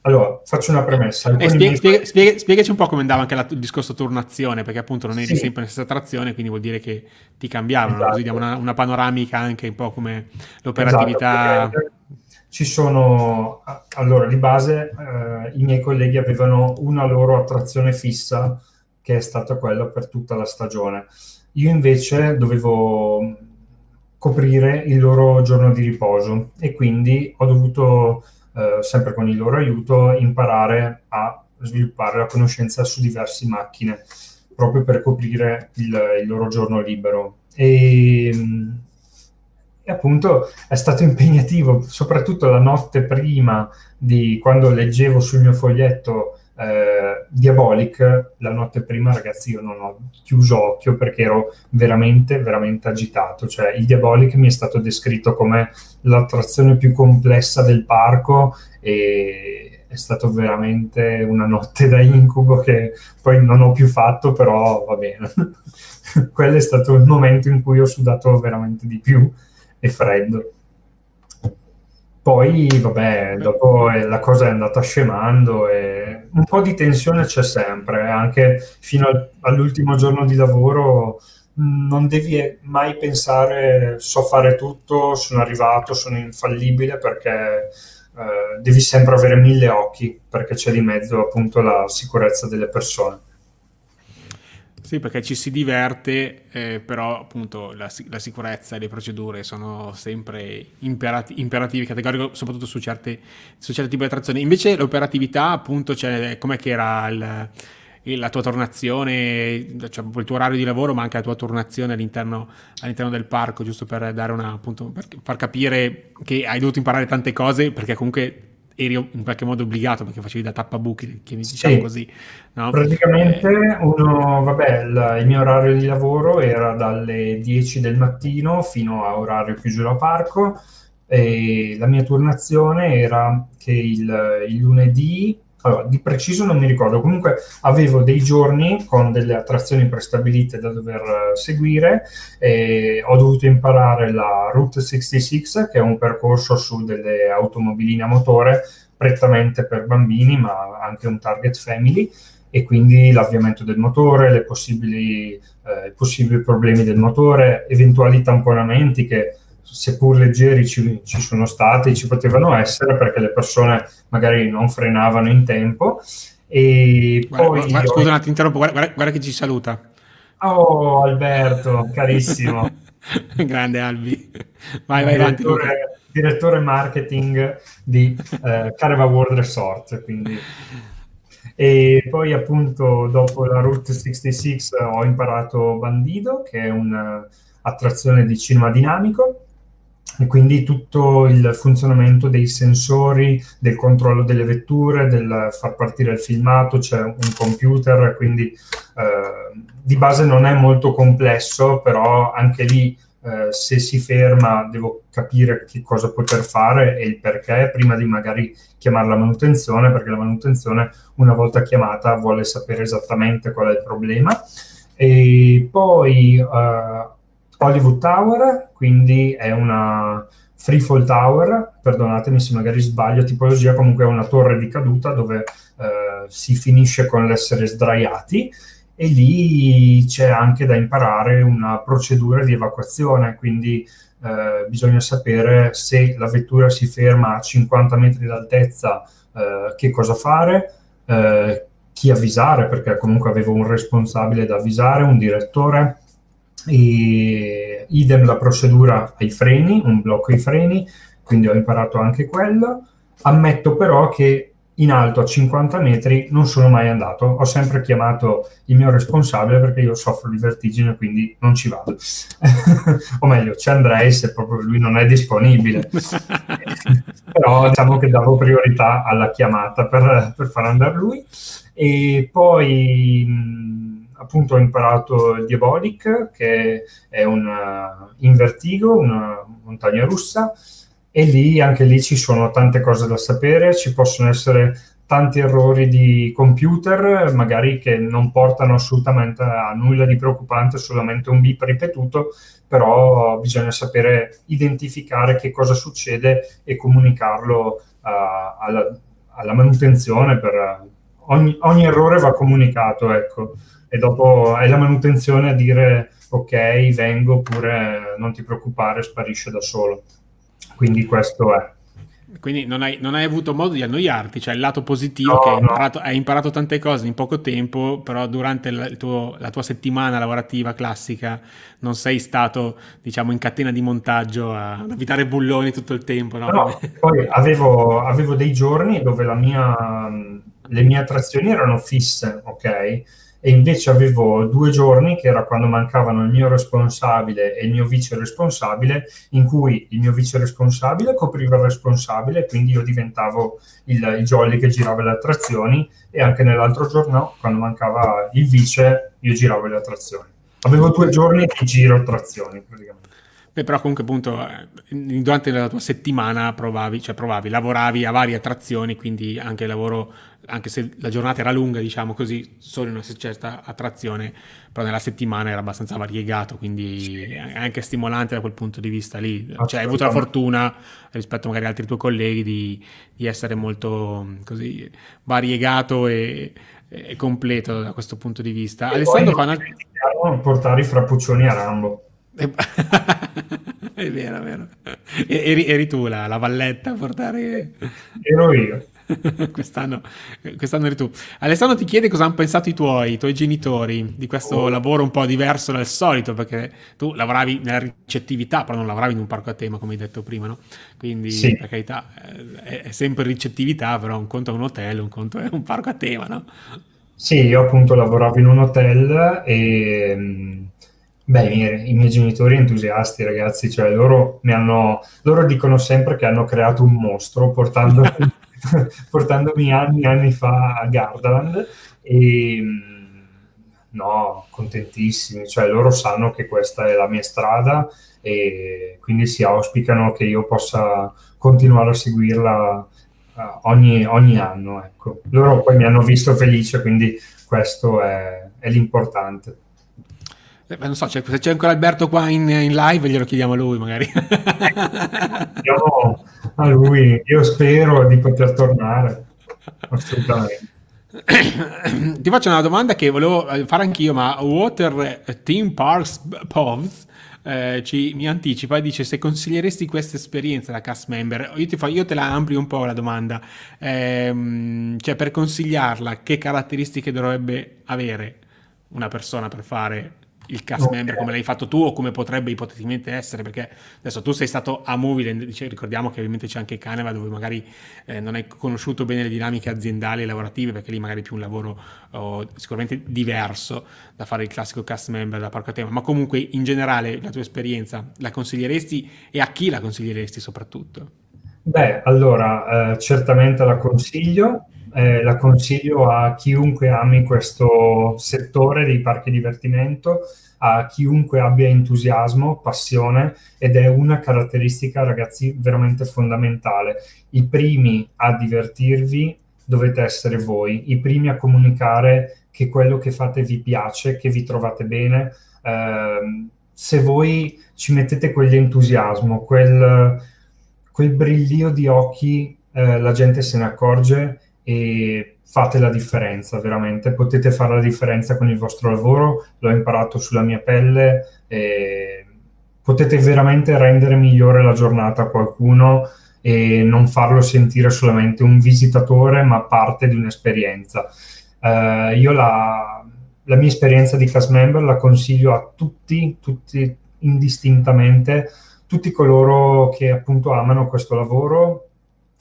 Allora, faccio una premessa. Eh, spiega, spiega, spiega, spiegaci un po' come andava anche la, il discorso turnazione, perché appunto non eri sì. sempre nella stessa trazione, quindi vuol dire che ti cambiavano, esatto. così diamo una, una, panoramica anche un po' come l'operatività. Esatto, ci sono, allora, di base eh, i miei colleghi avevano una loro attrazione fissa, che è stata quella per tutta la stagione io invece dovevo coprire il loro giorno di riposo e quindi ho dovuto, eh, sempre con il loro aiuto, imparare a sviluppare la conoscenza su diverse macchine proprio per coprire il, il loro giorno libero. E, e, appunto è stato impegnativo, soprattutto la notte prima di quando leggevo sul mio foglietto eh, Diabolic, la notte prima, ragazzi, io non ho chiuso occhio perché ero veramente, veramente agitato. Cioè, il Diabolic mi è stato descritto come l'attrazione più complessa del parco e è stato veramente una notte da incubo che poi non ho più fatto, però va bene. Quello è stato il momento in cui ho sudato veramente di più e freddo. Poi, vabbè, dopo la cosa è andata scemando e un po' di tensione c'è sempre, anche fino al, all'ultimo giorno di lavoro non devi mai pensare so fare tutto, sono arrivato, sono infallibile perché eh, devi sempre avere mille occhi perché c'è di mezzo appunto la sicurezza delle persone. Sì, perché ci si diverte, eh, però appunto la, la, sicurezza e le procedure sono sempre imperati, imperativi, categorici, soprattutto su certe, su certe tipi di attrazioni. Invece l'operatività, appunto, cioè, com'è che era il, il, la tua tornazione, cioè il tuo orario di lavoro, ma anche la tua tornazione all'interno, all'interno del parco, giusto per dare una, appunto, per far capire che hai dovuto imparare tante cose, perché comunque eri in qualche modo obbligato perché facevi da tappabuchi, che diciamo sì. così. No? Praticamente eh. uno, vabbè, il, il, mio orario di lavoro era dalle 10 del mattino fino a orario chiuso da parco e la mia turnazione era che il, il lunedì allora, di preciso non mi ricordo, comunque avevo dei giorni con delle attrazioni prestabilite da dover eh, seguire e ho dovuto imparare la Route 66, che è un percorso su delle automobiline a motore prettamente per bambini, ma anche un target family, e quindi l'avviamento del motore, le possibili, eh, possibili problemi del motore, eventuali tamponamenti che seppur leggeri ci, ci, sono stati, ci potevano essere perché le persone magari non frenavano in tempo. E guarda, poi guarda, scusa un attimo, interrompo, guarda, guarda, che ci saluta. Oh Alberto, carissimo. Grande Albi. Vai, vai avanti. Direttore, direttore marketing di eh, Careva World Resort. Quindi. E poi appunto dopo la Route 66 ho imparato Bandido, che è un'attrazione di cinema dinamico e quindi tutto il funzionamento dei sensori, del controllo delle vetture, del far partire il filmato, c'è un computer, quindi eh, di base non è molto complesso, però anche lì eh, se si ferma devo capire che cosa poter fare e il perché prima di magari chiamare la manutenzione, perché la manutenzione una volta chiamata vuole sapere esattamente qual è il problema. E poi eh, Hollywood Tower, quindi è una Freefall Tower, perdonatemi se magari sbaglio tipologia, comunque è una torre di caduta dove eh, si finisce con l'essere sdraiati e lì c'è anche da imparare una procedura di evacuazione, quindi eh, bisogna sapere se la vettura si ferma a 50 metri d'altezza, eh, che cosa fare, eh, chi avvisare, perché comunque avevo un responsabile da avvisare, un direttore, e idem la procedura ai freni, un blocco ai freni, quindi ho imparato anche quello. Ammetto però che in alto a 50 metri non sono mai andato, ho sempre chiamato il mio responsabile perché io soffro di vertigine, quindi non ci vado. o meglio, ci andrei se proprio lui non è disponibile. però diciamo che davo priorità alla chiamata per, per far andare lui. E poi appunto ho imparato il Diabolic, che è un uh, in vertigo, una montagna russa, e lì anche lì ci sono tante cose da sapere, ci possono essere tanti errori di computer, magari che non portano assolutamente a nulla di preoccupante, solamente un bip ripetuto, però bisogna sapere identificare che cosa succede e comunicarlo uh, alla, alla, manutenzione. Per, ogni, ogni, errore va comunicato, ecco, e dopo è la manutenzione a dire ok, vengo, oppure non ti preoccupare, sparisce da solo. Quindi questo è. Quindi non hai, non hai, avuto modo di annoiarti, cioè il lato positivo no, che hai imparato, no. hai imparato, tante cose in poco tempo, però durante la, tuo, la, tua settimana lavorativa classica non sei stato, diciamo, in catena di montaggio a, ad evitare bulloni tutto il tempo. No? no poi avevo, avevo, dei giorni dove mia, le mie attrazioni erano fisse, ok? E invece avevo due giorni, che era quando mancavano il mio responsabile e il mio vice responsabile, in cui il mio vice responsabile copriva il responsabile, quindi io diventavo il, il jolly che girava le attrazioni e anche nell'altro giorno, quando mancava il vice, io giravo le attrazioni. Avevo due giorni di giro attrazioni praticamente. Beh, però comunque appunto eh, durante la tua settimana provavi, cioè provavi, lavoravi a varie attrazioni, quindi anche il lavoro, anche se la giornata era lunga, diciamo così, solo in una certa attrazione, però nella settimana era abbastanza variegato, quindi è anche stimolante da quel punto di vista lì. Cioè hai avuto la fortuna rispetto magari ad altri tuoi colleghi di, di essere molto così variegato e, e, completo da questo punto di vista. E Alessandro fa una... portare i frappuccioni a Rambo. è vero, è vero. Eri, eri tu la, la, valletta a portare... Ero io. quest'anno, quest'anno, eri tu. Alessandro ti chiede cosa hanno pensato i tuoi, i tuoi genitori di questo oh. lavoro un po' diverso dal solito, perché tu lavoravi nella ricettività, però non lavoravi in un parco a tema, come hai detto prima, no? Quindi, sì. per carità, è, è sempre ricettività, però un conto è un hotel, un conto è un parco a tema, no? Sì, io appunto lavoravo in un hotel e Beh, i miei, i miei, genitori entusiasti, ragazzi, cioè loro, mi hanno, loro dicono sempre che hanno creato un mostro portando, portandomi anni e anni fa a Gardaland e no, contentissimi, cioè loro sanno che questa è la mia strada e quindi si auspicano che io possa continuare a seguirla uh, ogni, ogni, anno. Ecco. Loro poi mi hanno visto felice, quindi questo è, è l'importante. Eh, non so, se c'è ancora Alberto qua in, in, live, glielo chiediamo a lui magari. Chiediamo a lui, io spero di poter tornare, assolutamente. Ti faccio una domanda che volevo eh, fare anch'io, ma Water Team Parks Povs eh, ci, mi anticipa e dice se consiglieresti questa esperienza da cast member, io, fa, io te la amplio un po' la domanda, eh, cioè per consigliarla che caratteristiche dovrebbe avere una persona per fare il cast okay. member come l'hai fatto tu o come potrebbe ipoteticamente essere, perché adesso tu sei stato a Moviland, ricordiamo che ovviamente c'è anche Caneva dove magari eh, non hai conosciuto bene le dinamiche aziendali e lavorative, perché lì magari è più un lavoro oh, sicuramente diverso da fare il classico cast member da Parco a Tema, ma comunque in generale la tua esperienza la consiglieresti e a chi la consiglieresti soprattutto? Beh, allora, eh, certamente la consiglio, eh, la consiglio a chiunque ami questo settore dei parchi divertimento, a chiunque abbia entusiasmo, passione ed è una caratteristica, ragazzi, veramente fondamentale. I primi a divertirvi dovete essere voi, i primi a comunicare che quello che fate vi piace, che vi trovate bene. Eh, se voi ci mettete quell'entusiasmo, quel, quel brillio di occhi, eh, la gente se ne accorge e fate la differenza veramente, potete fare la differenza con il vostro lavoro, l'ho imparato sulla mia pelle potete veramente rendere migliore la giornata a qualcuno e non farlo sentire solamente un visitatore, ma parte di un'esperienza. Uh, io la, la, mia esperienza di cast member la consiglio a tutti, tutti indistintamente, tutti coloro che appunto amano questo lavoro,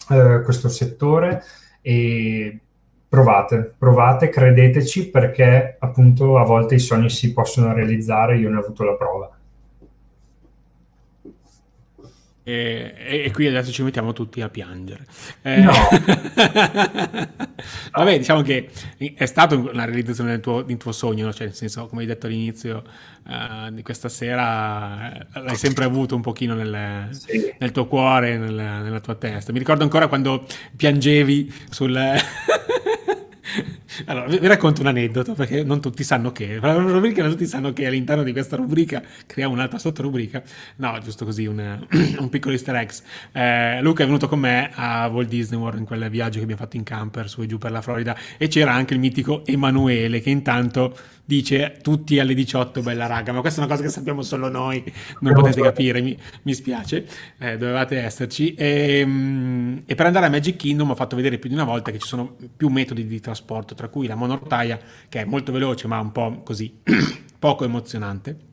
uh, questo settore e provate, provate, credeteci perché appunto a volte i sogni si possono realizzare, io ne ho avuto la prova. E, e, qui adesso ci mettiamo tutti a piangere. Eh, no. Vabbè, diciamo che è stata una realizzazione del tuo, del tuo sogno, no? cioè nel senso, come hai detto all'inizio uh, di questa sera, eh, l'hai sempre avuto un pochino nel, sì. nel tuo cuore, nel, nella tua testa. Mi ricordo ancora quando piangevi sul... Allora, vi racconto un aneddoto perché non tutti sanno che, rubrica non tutti sanno che all'interno di questa rubrica creiamo un'altra sottorubrica. No, giusto così, un, un piccolo easter egg. Eh, Luca è venuto con me a Walt Disney World in quel viaggio che abbiamo fatto in camper su e giù per la Florida e c'era anche il mitico Emanuele che intanto dice tutti alle 18 bella raga, ma questa è una cosa che sappiamo solo noi, non potete capire, mi, mi spiace, eh, dovevate esserci. E, ehm, e, per andare a Magic Kingdom ho fatto vedere più di una volta che ci sono più metodi di trasporto, tra cui la monorotaia, che è molto veloce ma un po' così poco emozionante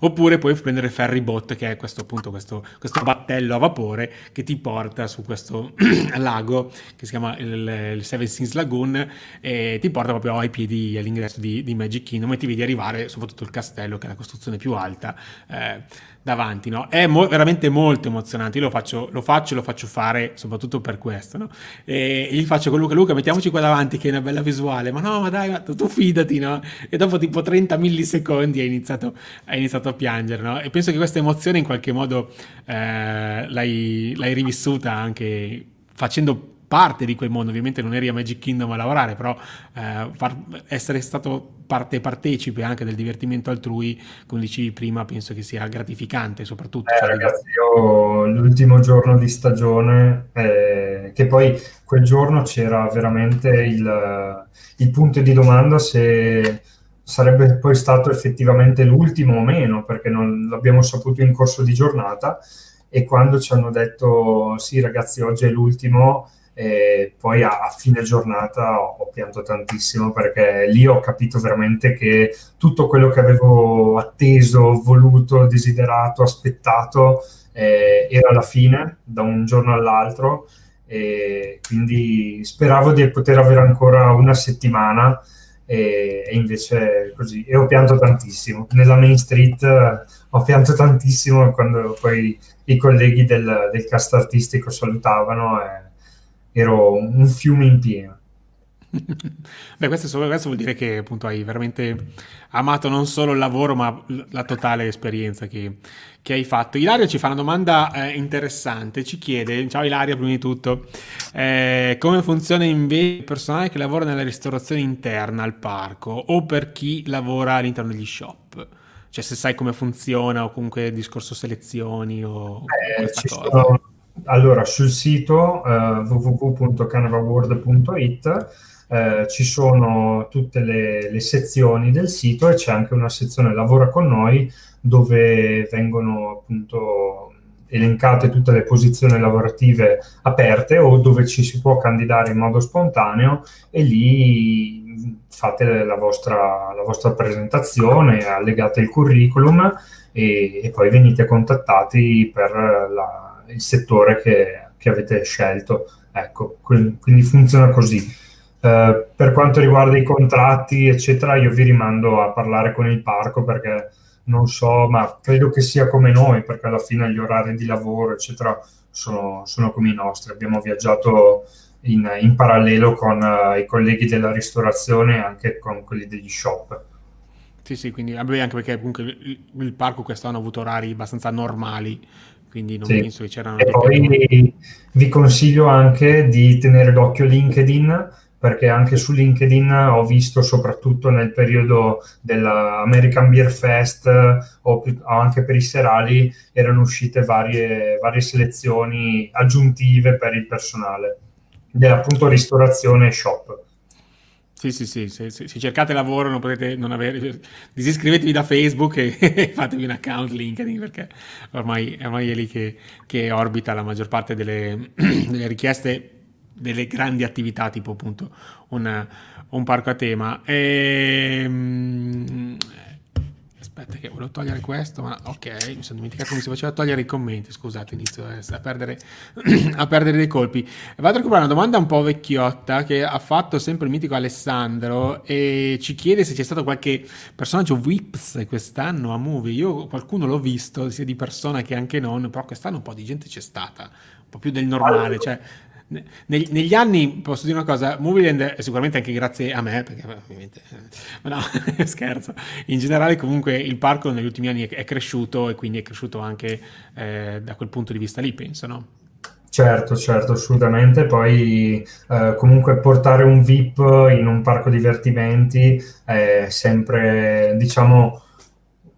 oppure puoi prendere ferry boat che è questo appunto questo, questo battello a vapore che ti porta su questo lago che si chiama il, il, Seven Seas Lagoon e ti porta proprio ai piedi all'ingresso di, di Magic Kingdom e ti vedi arrivare soprattutto il castello che è la costruzione più alta eh, davanti, no? È mo- veramente molto emozionante. Io lo faccio, lo faccio, lo faccio fare soprattutto per questo, no? E gli faccio con Luca, Luca, mettiamoci qua davanti che è una bella visuale. Ma no, ma dai, ma tu, tu fidati, no? E dopo tipo 30 millisecondi hai iniziato, hai iniziato a piangere, no? E penso che questa emozione in qualche modo eh, l'hai, l'hai rivissuta anche facendo parte di quel mondo, ovviamente non eri a Magic Kingdom a lavorare, però eh, far, essere stato parte partecipe anche del divertimento altrui, come dicevi prima, penso che sia gratificante soprattutto. Eh, cioè, ragazzi, io l'ultimo giorno di stagione, eh, che poi quel giorno c'era veramente il, il punto di domanda se sarebbe poi stato effettivamente l'ultimo o meno, perché non l'abbiamo saputo in corso di giornata e quando ci hanno detto sì ragazzi oggi è l'ultimo e poi a, a, fine giornata ho, ho, pianto tantissimo perché lì ho capito veramente che tutto quello che avevo atteso, voluto, desiderato, aspettato eh, era alla fine, da un giorno all'altro. E quindi speravo di poter avere ancora una settimana e, e invece così. E ho pianto tantissimo. Nella Main Street eh, ho pianto tantissimo quando poi i colleghi del, del cast artistico salutavano. E, ero un fiume in pieno. Beh, questo, questo, vuol dire che appunto hai veramente amato non solo il lavoro, ma la totale esperienza che, che hai fatto. Ilaria ci fa una domanda eh, interessante, ci chiede, ciao Ilaria prima di tutto, eh, come funziona invece il personale che lavora nella ristorazione interna al parco o per chi lavora all'interno degli shop? Cioè se sai come funziona o comunque discorso selezioni o eh, cosa. Sono allora, sul sito uh, www.canavaworld.it uh, ci sono tutte le, le, sezioni del sito e c'è anche una sezione Lavora con noi dove vengono appunto elencate tutte le posizioni lavorative aperte o dove ci si può candidare in modo spontaneo e lì fate la vostra, la vostra presentazione, allegate il curriculum e, e poi venite contattati per la il settore che, che avete scelto. Ecco, quindi funziona così. Uh, per quanto riguarda i contratti, eccetera, io vi rimando a parlare con il parco perché non so, ma credo che sia come noi, perché alla fine gli orari di lavoro, eccetera, sono, sono come i nostri. Abbiamo viaggiato in, in parallelo con uh, i colleghi della ristorazione e anche con quelli degli shop. Sì, sì, quindi anche perché comunque il, il parco quest'anno ha avuto orari abbastanza normali quindi non sì. penso che c'erano... E poi vi consiglio anche di tenere d'occhio LinkedIn, perché anche su LinkedIn ho visto soprattutto nel periodo dell'American Beer Fest o, anche per i serali erano uscite varie, varie selezioni aggiuntive per il personale, dell'appunto ristorazione e shop. Sì, sì, sì, se, se, se, cercate lavoro non potete non avere... Disiscrivetevi da Facebook e fatevi un account LinkedIn perché ormai, ormai è lì che, che, orbita la maggior parte delle, delle, richieste delle grandi attività tipo appunto un, un parco a tema. E, ehm, Aspetta che volevo togliere questo, ma ok, mi sono dimenticato come si faceva a togliere i commenti, scusate, inizio a perdere, a perdere dei colpi. Vado a recuperare una domanda un po' vecchiotta che ha fatto sempre il mitico Alessandro e ci chiede se c'è stato qualche personaggio Whips quest'anno a Movie. Io qualcuno l'ho visto, sia di persona che anche non, però quest'anno un po' di gente c'è stata, un po' più del normale, cioè negli, negli, anni posso dire una cosa, Movieland sicuramente anche grazie a me, perché ovviamente, ma no, scherzo, in generale comunque il parco negli ultimi anni è, è cresciuto e quindi è cresciuto anche eh, da quel punto di vista lì, penso, no? Certo, certo, assolutamente. Poi eh, comunque portare un VIP in un parco divertimenti è sempre, diciamo,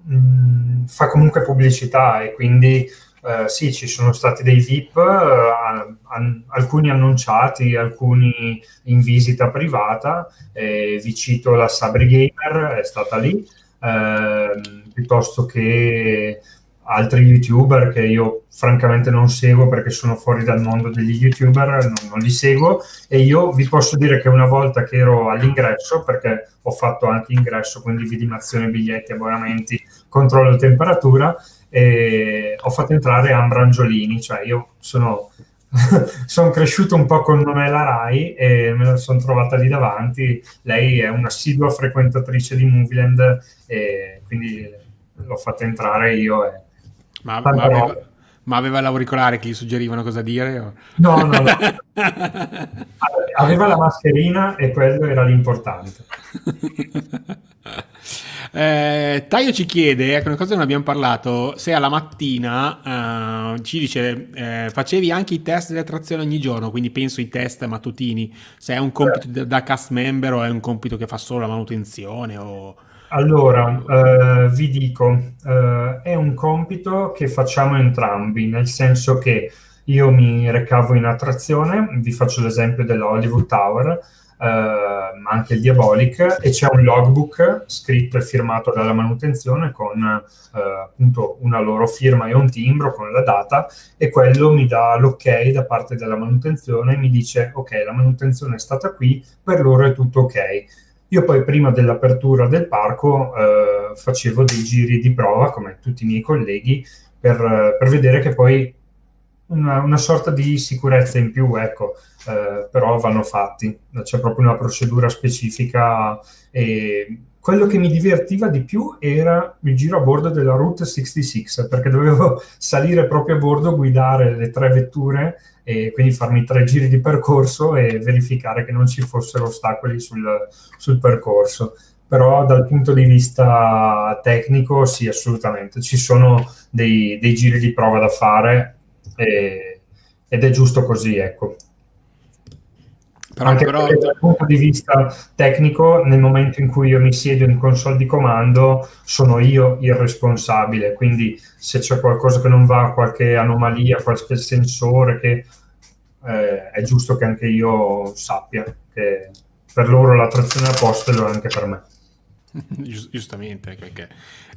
mh, mm, fa comunque pubblicità e quindi eh, sì, ci sono stati dei VIP, eh, an- alcuni annunciati, alcuni in visita privata. Eh, vi cito la Sabri Gamer, è stata lì, ehm, piuttosto che altri youtuber che io francamente non seguo perché sono fuori dal mondo degli youtuber, non, non, li seguo e io vi posso dire che una volta che ero all'ingresso, perché ho fatto anche ingresso, quindi vidimazione biglietti, abbonamenti, controllo temperatura, e ho fatto entrare Ambra Angiolini, cioè io sono, sono cresciuto un po' con Nonella Rai e me la sono trovata lì davanti, lei è un'assidua frequentatrice di Movieland e quindi l'ho fatta entrare io e... Ma, ma, aveva, ma aveva l'auricolare che gli suggerivano cosa dire? O... No, no, no. aveva la mascherina e quello era l'importante. Eh, Taio ci chiede, ecco una cosa che non abbiamo parlato, se alla mattina eh, ci dice eh, facevi anche i test di attrazione ogni giorno, quindi penso ai test mattutini, se è un compito da, da cast member o è un compito che fa solo la manutenzione o... Allora, eh, vi dico, eh, è un compito che facciamo entrambi, nel senso che io mi recavo in attrazione, vi faccio l'esempio della Hollywood Tower, eh, ma anche il Diabolic, e c'è un logbook scritto e firmato dalla manutenzione con eh, appunto una loro firma e un timbro con la data e quello mi dà l'ok da parte della manutenzione e mi dice ok, la manutenzione è stata qui, per loro è tutto ok. Io poi prima dell'apertura del parco eh, facevo dei giri di prova, come tutti i miei colleghi, per, per vedere che poi una, una, sorta di sicurezza in più, ecco, eh, però vanno fatti, c'è proprio una procedura specifica e quello che mi divertiva di più era il giro a bordo della Route 66 perché dovevo salire proprio a bordo, guidare le tre vetture e quindi farmi tre giri di percorso e verificare che non ci fossero ostacoli sul, sul percorso però dal punto di vista tecnico sì, assolutamente, ci sono dei, dei giri di prova da fare e, ed è giusto così, ecco. Però, Anche però... dal punto di vista tecnico, nel momento in cui io mi siedo in console di comando, sono io il responsabile. Quindi se c'è qualcosa che non va, qualche anomalia, qualche sensore, che, eh, è giusto che anche io sappia che per loro la trazione a posto e lo è anche per me. Giustamente, perché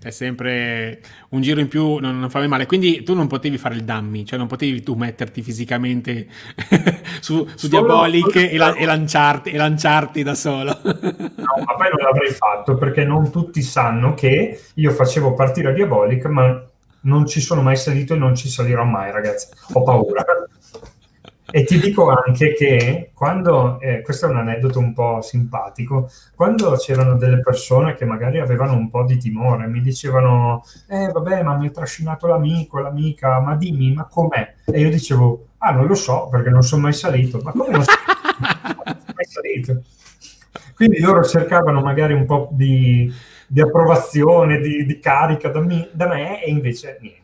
è sempre un giro in più, non, non fa male. Quindi tu non potevi fare il dummy, cioè non potevi tu metterti fisicamente su, su Diabolic e, la, e, lanciarti, e, lanciarti, da solo. no, ma poi non l'avrei fatto perché non tutti sanno che io facevo partire Diabolic, ma non ci sono mai salito e non ci salirò mai, ragazzi. Ho paura. E ti dico anche che quando, eh, questo è un aneddoto un po' simpatico, quando c'erano delle persone che magari avevano un po' di timore, mi dicevano, eh vabbè, ma mi ha trascinato l'amico, l'amica, ma dimmi, ma com'è? E io dicevo, ah non lo so perché non sono mai salito, ma come non sono mai salito? Quindi loro cercavano magari un po' di, di approvazione, di, di carica da, mi, da, me e invece niente.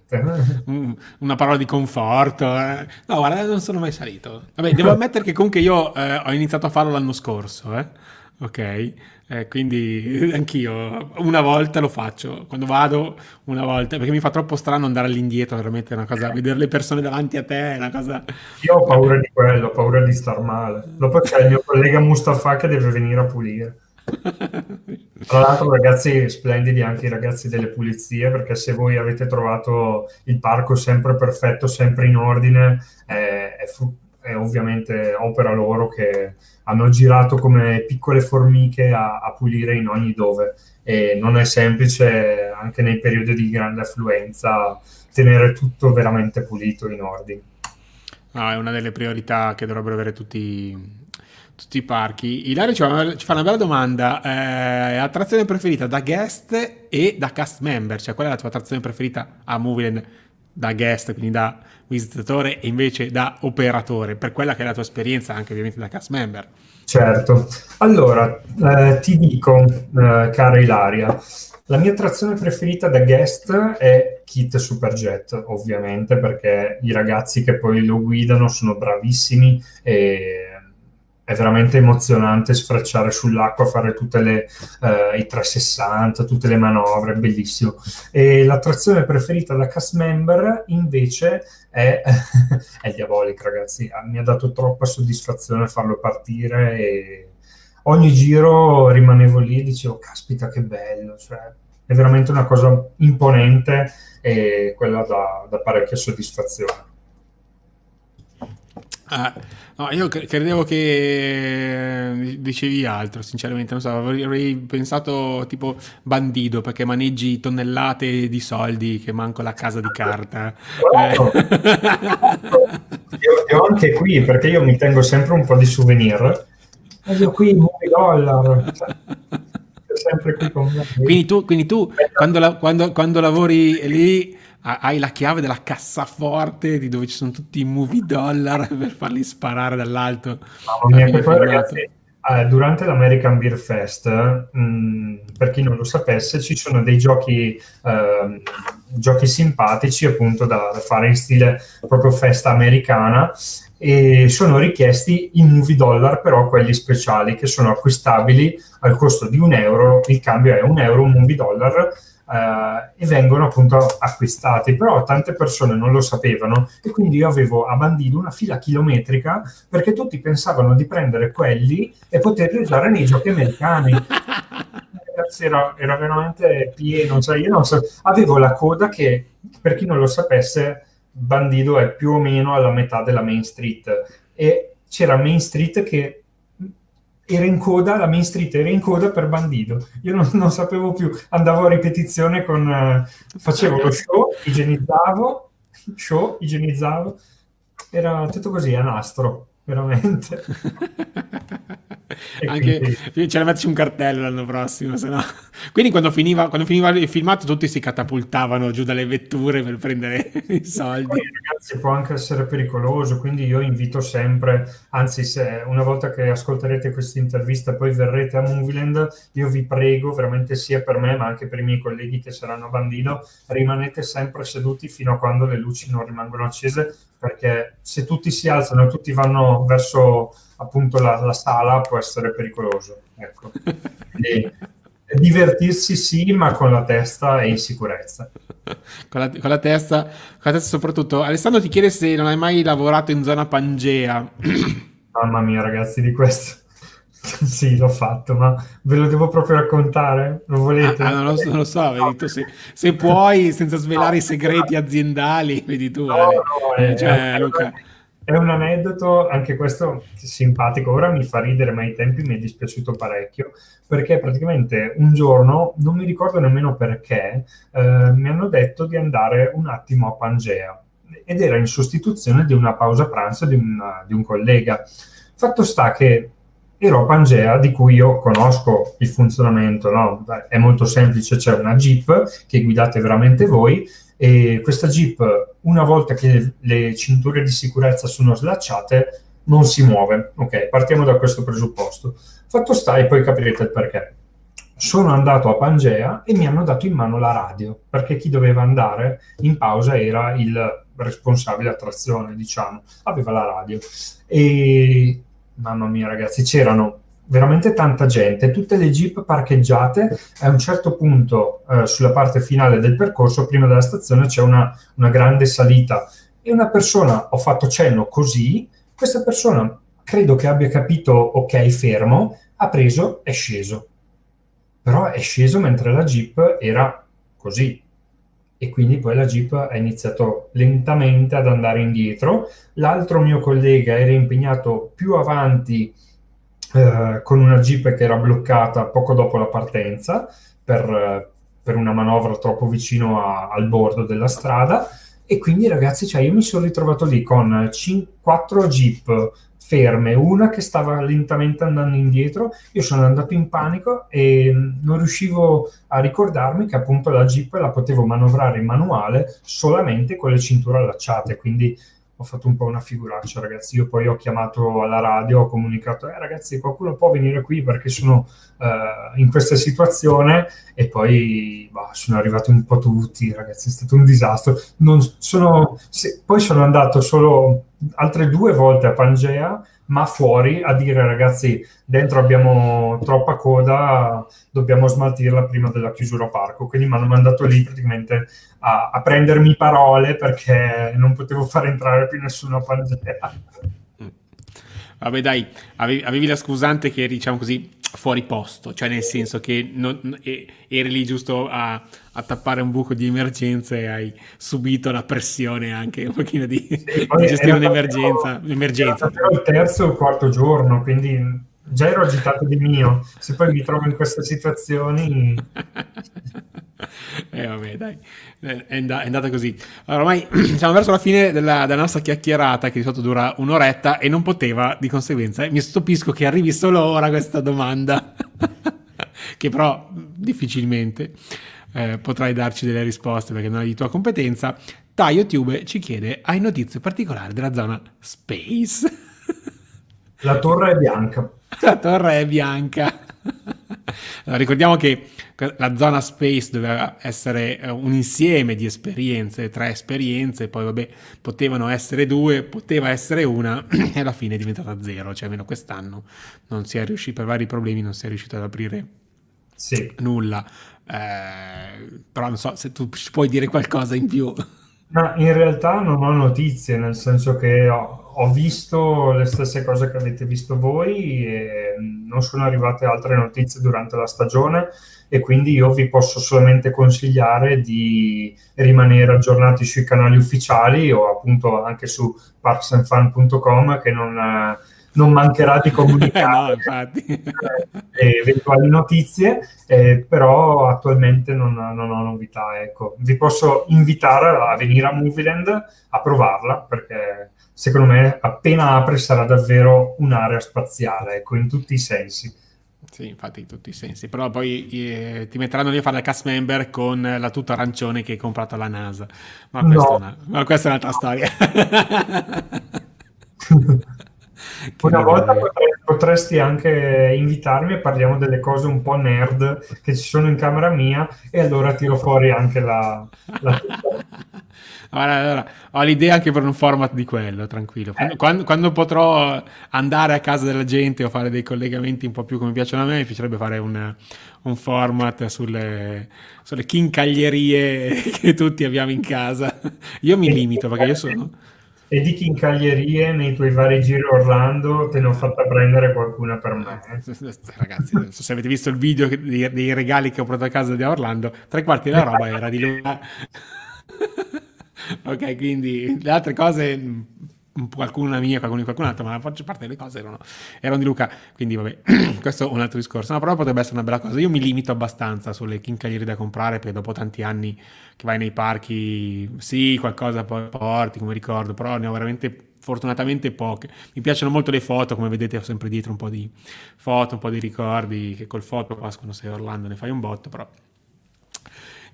Una parola di conforto. Eh. No, guarda, non sono mai salito. Vabbè, devo ammettere che comunque io eh, ho iniziato a farlo l'anno scorso, eh. Ok, eh, quindi anch'io una volta lo faccio, quando vado una volta, perché mi fa troppo strano andare all'indietro, veramente è una cosa, vedere le persone davanti a te è una cosa... Io ho paura di quello, ho paura di star male. Dopo c'è il mio collega Mustafa che deve venire a pulire. Tra l'altro, ragazzi, splendidi anche i ragazzi delle pulizie, perché se voi avete trovato il parco sempre perfetto, sempre in ordine, è, è, è ovviamente opera loro che hanno girato come piccole formiche a, a, pulire in ogni dove e non è semplice anche nei periodi di grande affluenza tenere tutto veramente pulito in ordine. Ah, è una delle priorità che dovrebbero avere tutti, tutti i parchi. Ilario ci fa, ci fa una bella domanda. Eh, attrazione preferita da guest e da cast member? Cioè, qual è la tua attrazione preferita a Movieland da guest, quindi da visitatore, e invece da operatore, per quella che è la tua esperienza anche ovviamente da cast member? Certo. Allora, eh, ti dico, eh, cara Ilaria, la mia attrazione preferita da guest è Kit Superjet, ovviamente, perché i ragazzi che poi lo guidano sono bravissimi e è veramente emozionante sfrecciare sull'acqua, fare tutte le uh, i 360, tutte le manovre, bellissimo. E l'attrazione preferita da cast member invece è, è Diabolic, ragazzi. Ah, mi ha dato troppa soddisfazione farlo partire e ogni giro rimanevo lì e dicevo, caspita che bello, cioè, è veramente una cosa imponente e quella da, da parecchia soddisfazione. Ah, no, io credevo che eh, dicevi altro, sinceramente, non so, avrei pensato tipo bandido perché maneggi tonnellate di soldi che manco la casa di carta. Wow. Eh. io, io, anche qui, perché io mi tengo sempre un po' di souvenir. E io qui, nuovi dollar. Sempre qui con me. Quindi tu, quindi tu quando, la, quando, quando lavori lì hai la chiave della cassaforte di dove ci sono tutti i movie dollar per farli sparare dall'alto. Mamma mia, poi ragazzi, eh, durante l'American Beer Fest, mh, per chi non lo sapesse, ci sono dei giochi, eh, giochi simpatici appunto da, da, fare in stile proprio festa americana e sono richiesti i movie dollar, però quelli speciali che sono acquistabili al costo di un euro, il cambio è un euro, un movie dollar eh, e vengono appunto acquistati, però tante persone non lo sapevano e quindi io avevo a Bandido una fila chilometrica perché tutti pensavano di prendere quelli e poterli usare nei giochi americani. Era, era, veramente pieno, cioè io non so, avevo la coda che, per chi non lo sapesse, Bandido è più o meno alla metà della Main Street e c'era Main Street che era in coda, la Main Street era in coda per Bandido. Io non, non sapevo più, andavo a ripetizione con... Uh, facevo lo show, igienizzavo, show, igienizzavo, era tutto così, a nastro, veramente. Anche quindi... ce la mettici un cartello l'anno prossimo, se no. Quindi quando finiva, quando finiva, il filmato tutti si catapultavano giù dalle vetture per prendere i soldi. Poi, ragazzi, può anche essere pericoloso, quindi io invito sempre, anzi se una volta che ascolterete questa intervista poi verrete a Movieland, io vi prego veramente sia per me ma anche per i miei colleghi che saranno a Bandino, rimanete sempre seduti fino a quando le luci non rimangono accese, perché se tutti si alzano e tutti vanno verso appunto la, la sala può essere pericoloso. Ecco. Quindi, divertirsi sì, ma con la testa e in sicurezza. con, la, con, la testa, con la testa soprattutto. Alessandro ti chiede se non hai mai lavorato in zona Pangea. Mamma mia ragazzi, di questo. sì, l'ho fatto, ma ve lo devo proprio raccontare? Lo volete? Ah, ah non, lo, non, lo, so, vedi tu, se, se, puoi, senza svelare no, i segreti aziendali, vedi tu. No, no, eh, cioè, Luca... È un aneddoto, anche questo simpatico, ora mi fa ridere, ma ai tempi mi è dispiaciuto parecchio, perché praticamente un giorno, non mi ricordo nemmeno perché, eh, mi hanno detto di andare un attimo a Pangea ed era in sostituzione di una pausa pranzo di, una, di un collega. Fatto sta che ero a Pangea, di cui io conosco il funzionamento, no? è molto semplice, c'è una Jeep che guidate veramente voi e questa Jeep, una volta che le cinture di sicurezza sono slacciate, non si muove. Ok, partiamo da questo presupposto. Fatto sta e poi capirete il perché. Sono andato a Pangea e mi hanno dato in mano la radio, perché chi doveva andare in pausa era il responsabile attrazione, diciamo, aveva la radio. E mamma mia ragazzi, c'erano veramente tanta gente, tutte le jeep parcheggiate, a un certo punto eh, sulla parte finale del percorso, prima della stazione, c'è una, una grande salita e una persona, ho fatto cenno così, questa persona credo che abbia capito ok fermo, ha preso, è sceso. Però è sceso mentre la jeep era così. E quindi poi la jeep ha iniziato lentamente ad andare indietro. L'altro mio collega era impegnato più avanti eh, con una jeep che era bloccata poco dopo la partenza per, per una manovra troppo vicino a, al bordo della strada. E quindi ragazzi, cioè, io mi sono ritrovato lì con 5, 4 jeep ferme, una che stava lentamente andando indietro, io sono andato in panico e non riuscivo a ricordarmi che appunto la Jeep la potevo manovrare in manuale solamente con le cinture allacciate, quindi ho fatto un po' una figuraccia ragazzi, io poi ho chiamato alla radio, ho comunicato, eh ragazzi qualcuno può venire qui perché sono uh, in questa situazione. E poi bah, sono arrivati un po' tutti ragazzi, è stato un disastro, sono, se, poi sono andato solo altre due volte a Pangea, ma fuori a dire ragazzi, dentro abbiamo troppa coda, dobbiamo smaltirla prima della chiusura parco. Quindi mi hanno mandato lì praticamente a, a prendermi parole perché non potevo far entrare più nessuno a Pangea. Vabbè dai, avevi, avevi la scusante che diciamo così fuori posto, cioè nel senso che non, eri lì giusto a, a, tappare un buco di emergenza e hai subito la pressione anche un pochino di, sì, di gestire un'emergenza. Era il terzo o quarto giorno, quindi già ero agitato di mio, se poi mi trovo in queste situazioni... eh vabbè dai, è, and- è andata così. Allora, ormai siamo verso la fine della, della, nostra chiacchierata che di solito dura un'oretta e non poteva di conseguenza. Mi stupisco che arrivi solo ora questa domanda, che però difficilmente eh, potrai darci delle risposte perché non è di tua competenza. TaioTube ci chiede, hai notizie particolari della zona Space? La torre è bianca. La torre è bianca. Allora, ricordiamo che la zona space doveva essere eh, un insieme di esperienze, tre esperienze, poi vabbè, potevano essere due, poteva essere una, e alla fine è diventata zero, cioè almeno quest'anno non si è riuscito, per vari problemi, non si è riuscito ad aprire sì. nulla. Eh, però non so se tu puoi dire qualcosa in più. Ma in realtà non ho notizie, nel senso che ho, ho, visto le stesse cose che avete visto voi e non sono arrivate altre notizie durante la stagione e quindi io vi posso solamente consigliare di rimanere aggiornati sui canali ufficiali o appunto anche su parksandfun.com che non non mancherà di comunicare no, eventuali notizie, eh, però attualmente non, non, ho novità. Ecco. Vi posso invitare a venire a Movieland a provarla, perché secondo me appena apre sarà davvero un'area spaziale, ecco, in tutti i sensi. Sì, infatti in tutti i sensi, però poi eh, ti metteranno lì a fare la cast member con la tuta arancione che hai comprato alla NASA, ma questa, no. è, una, ma questa è un'altra storia. Una volta potresti anche invitarmi e parliamo delle cose un po' nerd che ci sono in camera mia e allora tiro fuori anche la... la... allora, allora, ho l'idea anche per un format di quello, tranquillo. Quando, eh. quando, quando, potrò andare a casa della gente o fare dei collegamenti un po' più come piacciono a me, mi piacerebbe fare un, un format sulle, sulle chincaglierie che tutti abbiamo in casa. Io mi limito perché io sono e di chincaglierie nei tuoi vari giri Orlando te ne ho fatta prendere qualcuna per me. Ragazzi, non so se avete visto il video dei, dei regali che ho portato a casa di Orlando, tre quarti della roba era di lui. ok, quindi le altre cose qualcuna mia, qualcuna di qualcun altro, ma la maggior parte delle cose erano, erano di Luca, quindi vabbè, questo è un altro discorso. No, però potrebbe essere una bella cosa. Io mi limito abbastanza sulle chincagliere da comprare, perché dopo tanti anni che vai nei parchi, sì, qualcosa poi porti, come ricordo, però ne ho veramente fortunatamente poche. Mi piacciono molto le foto, come vedete ho sempre dietro un po' di foto, un po' di ricordi, che col foto sei a Orlando ne fai un botto, però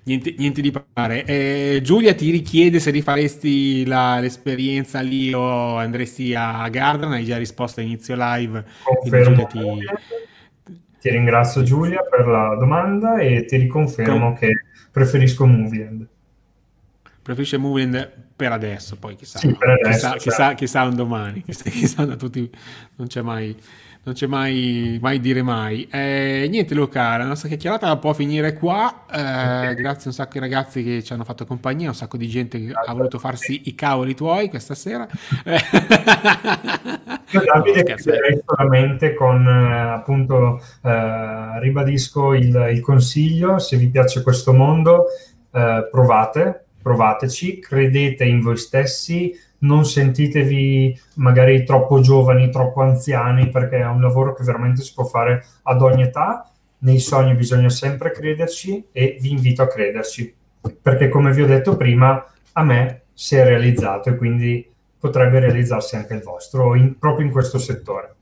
Niente, niente, di pare. Eh, Giulia ti richiede se rifaresti la, l'esperienza lì o andresti a Garden. Hai già risposto a inizio live. Ti... ti... ringrazio Giulia per la domanda e ti riconfermo Com... che preferisco Movieland. Preferisce Movieland per adesso, poi chissà, sì, per adesso, chissà, chissà, certo. chissà, un domani, chissà, chissà tutti, non c'è mai non c'è mai, mai dire mai. Eh, niente Luca, la nostra chiacchierata può finire qua. Eh, grazie un sacco ai ragazzi che ci hanno fatto compagnia, un sacco di gente che ha voluto farsi i cavoli tuoi questa sera. Io Davide no, chiuderei solamente con eh, appunto eh, ribadisco il, il, consiglio, se vi piace questo mondo eh, provate, provateci, credete in voi stessi, non sentitevi magari troppo giovani, troppo anziani, perché è un lavoro che veramente si può fare ad ogni età. Nei sogni bisogna sempre crederci e vi invito a crederci, perché come vi ho detto prima, a me si è realizzato e quindi potrebbe realizzarsi anche il vostro, in, proprio in questo settore.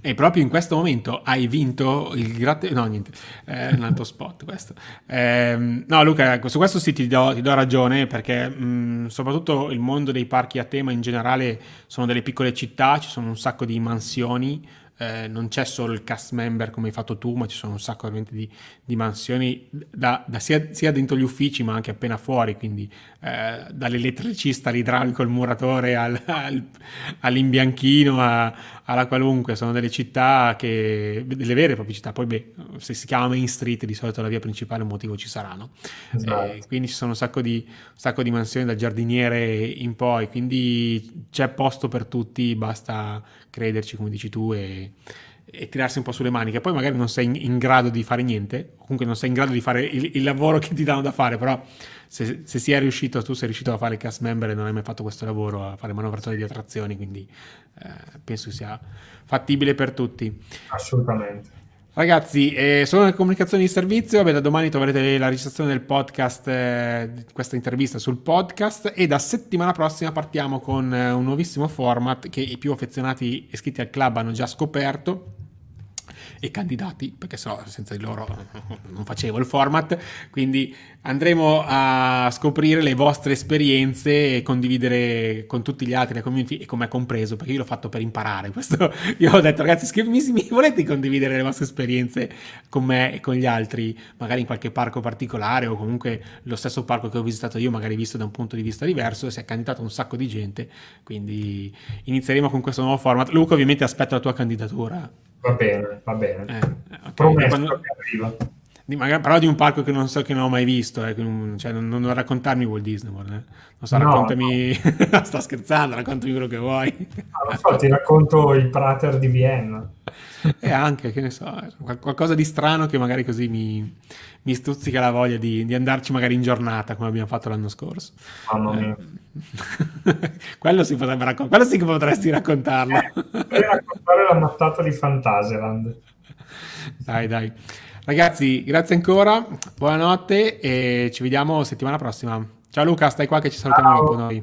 E proprio in questo momento hai vinto il gratte... No, niente, è un altro spot questo. Eh, no, Luca, su questo sì ti do, ti do ragione perché mh, soprattutto il mondo dei parchi a tema in generale sono delle piccole città, ci sono un sacco di mansioni, eh, non c'è solo il cast member come hai fatto tu, ma ci sono un sacco di, di mansioni da, da sia, sia, dentro gli uffici ma anche appena fuori, quindi eh, dall'elettricista all'idraulico, al muratore, al, al, all'imbianchino, a, alla qualunque, sono delle città che, delle vere e proprie città, poi beh, se si chiama Main Street di solito la via principale un motivo ci saranno, esatto. eh, quindi ci sono un sacco, di, un sacco di mansioni dal giardiniere in poi, quindi c'è posto per tutti, basta crederci come dici tu e, e tirarsi un po' sulle maniche. Poi magari non sei in, in, grado di fare niente, comunque non sei in grado di fare il, il lavoro che ti danno da fare, però se, se si è riuscito, tu sei riuscito a fare il cast member e non hai mai fatto questo lavoro, a fare manovratori di attrazioni, quindi eh, penso sia fattibile per tutti. Assolutamente. Ragazzi, eh, sono le comunicazioni di servizio. Vabbè, da domani troverete la registrazione del podcast, eh, questa intervista sul podcast. E da settimana prossima partiamo con eh, un nuovissimo format che i più affezionati iscritti al club hanno già scoperto e candidati, perché so, senza di loro non facevo il format, quindi andremo a scoprire le vostre esperienze e condividere con tutti gli altri, la community e come compreso, perché io l'ho fatto per imparare questo. Io ho detto ragazzi, scrivetemi, volete condividere le vostre esperienze con me e con gli altri, magari in qualche parco particolare o comunque lo stesso parco che ho visitato io, magari visto da un punto di vista diverso, si è candidato un sacco di gente, quindi inizieremo con questo nuovo format. Luca ovviamente aspetto la tua candidatura Va bene, va bene. Eh, okay. Promesso Quando... che arriva. Di, magari, però di un parco che non so che non ho mai visto, eh, cioè, non, non, raccontarmi Walt Disney World, eh. non so, no, raccontami, no. sto scherzando, raccontami quello che vuoi. Non so, ti racconto il Prater di Vienna. E anche, che ne so, qualcosa di strano che magari così mi, mi stuzzica la voglia di, di, andarci magari in giornata, come abbiamo fatto l'anno scorso. Mamma mia. Eh, quello, si potrebbe raccontare, quello sì che potresti raccontarlo. Eh, raccontare la mattata di Fantasyland. Dai, dai. Ragazzi, grazie ancora, buonanotte e ci vediamo settimana prossima. Ciao Luca, stai qua che ci salutiamo dopo noi.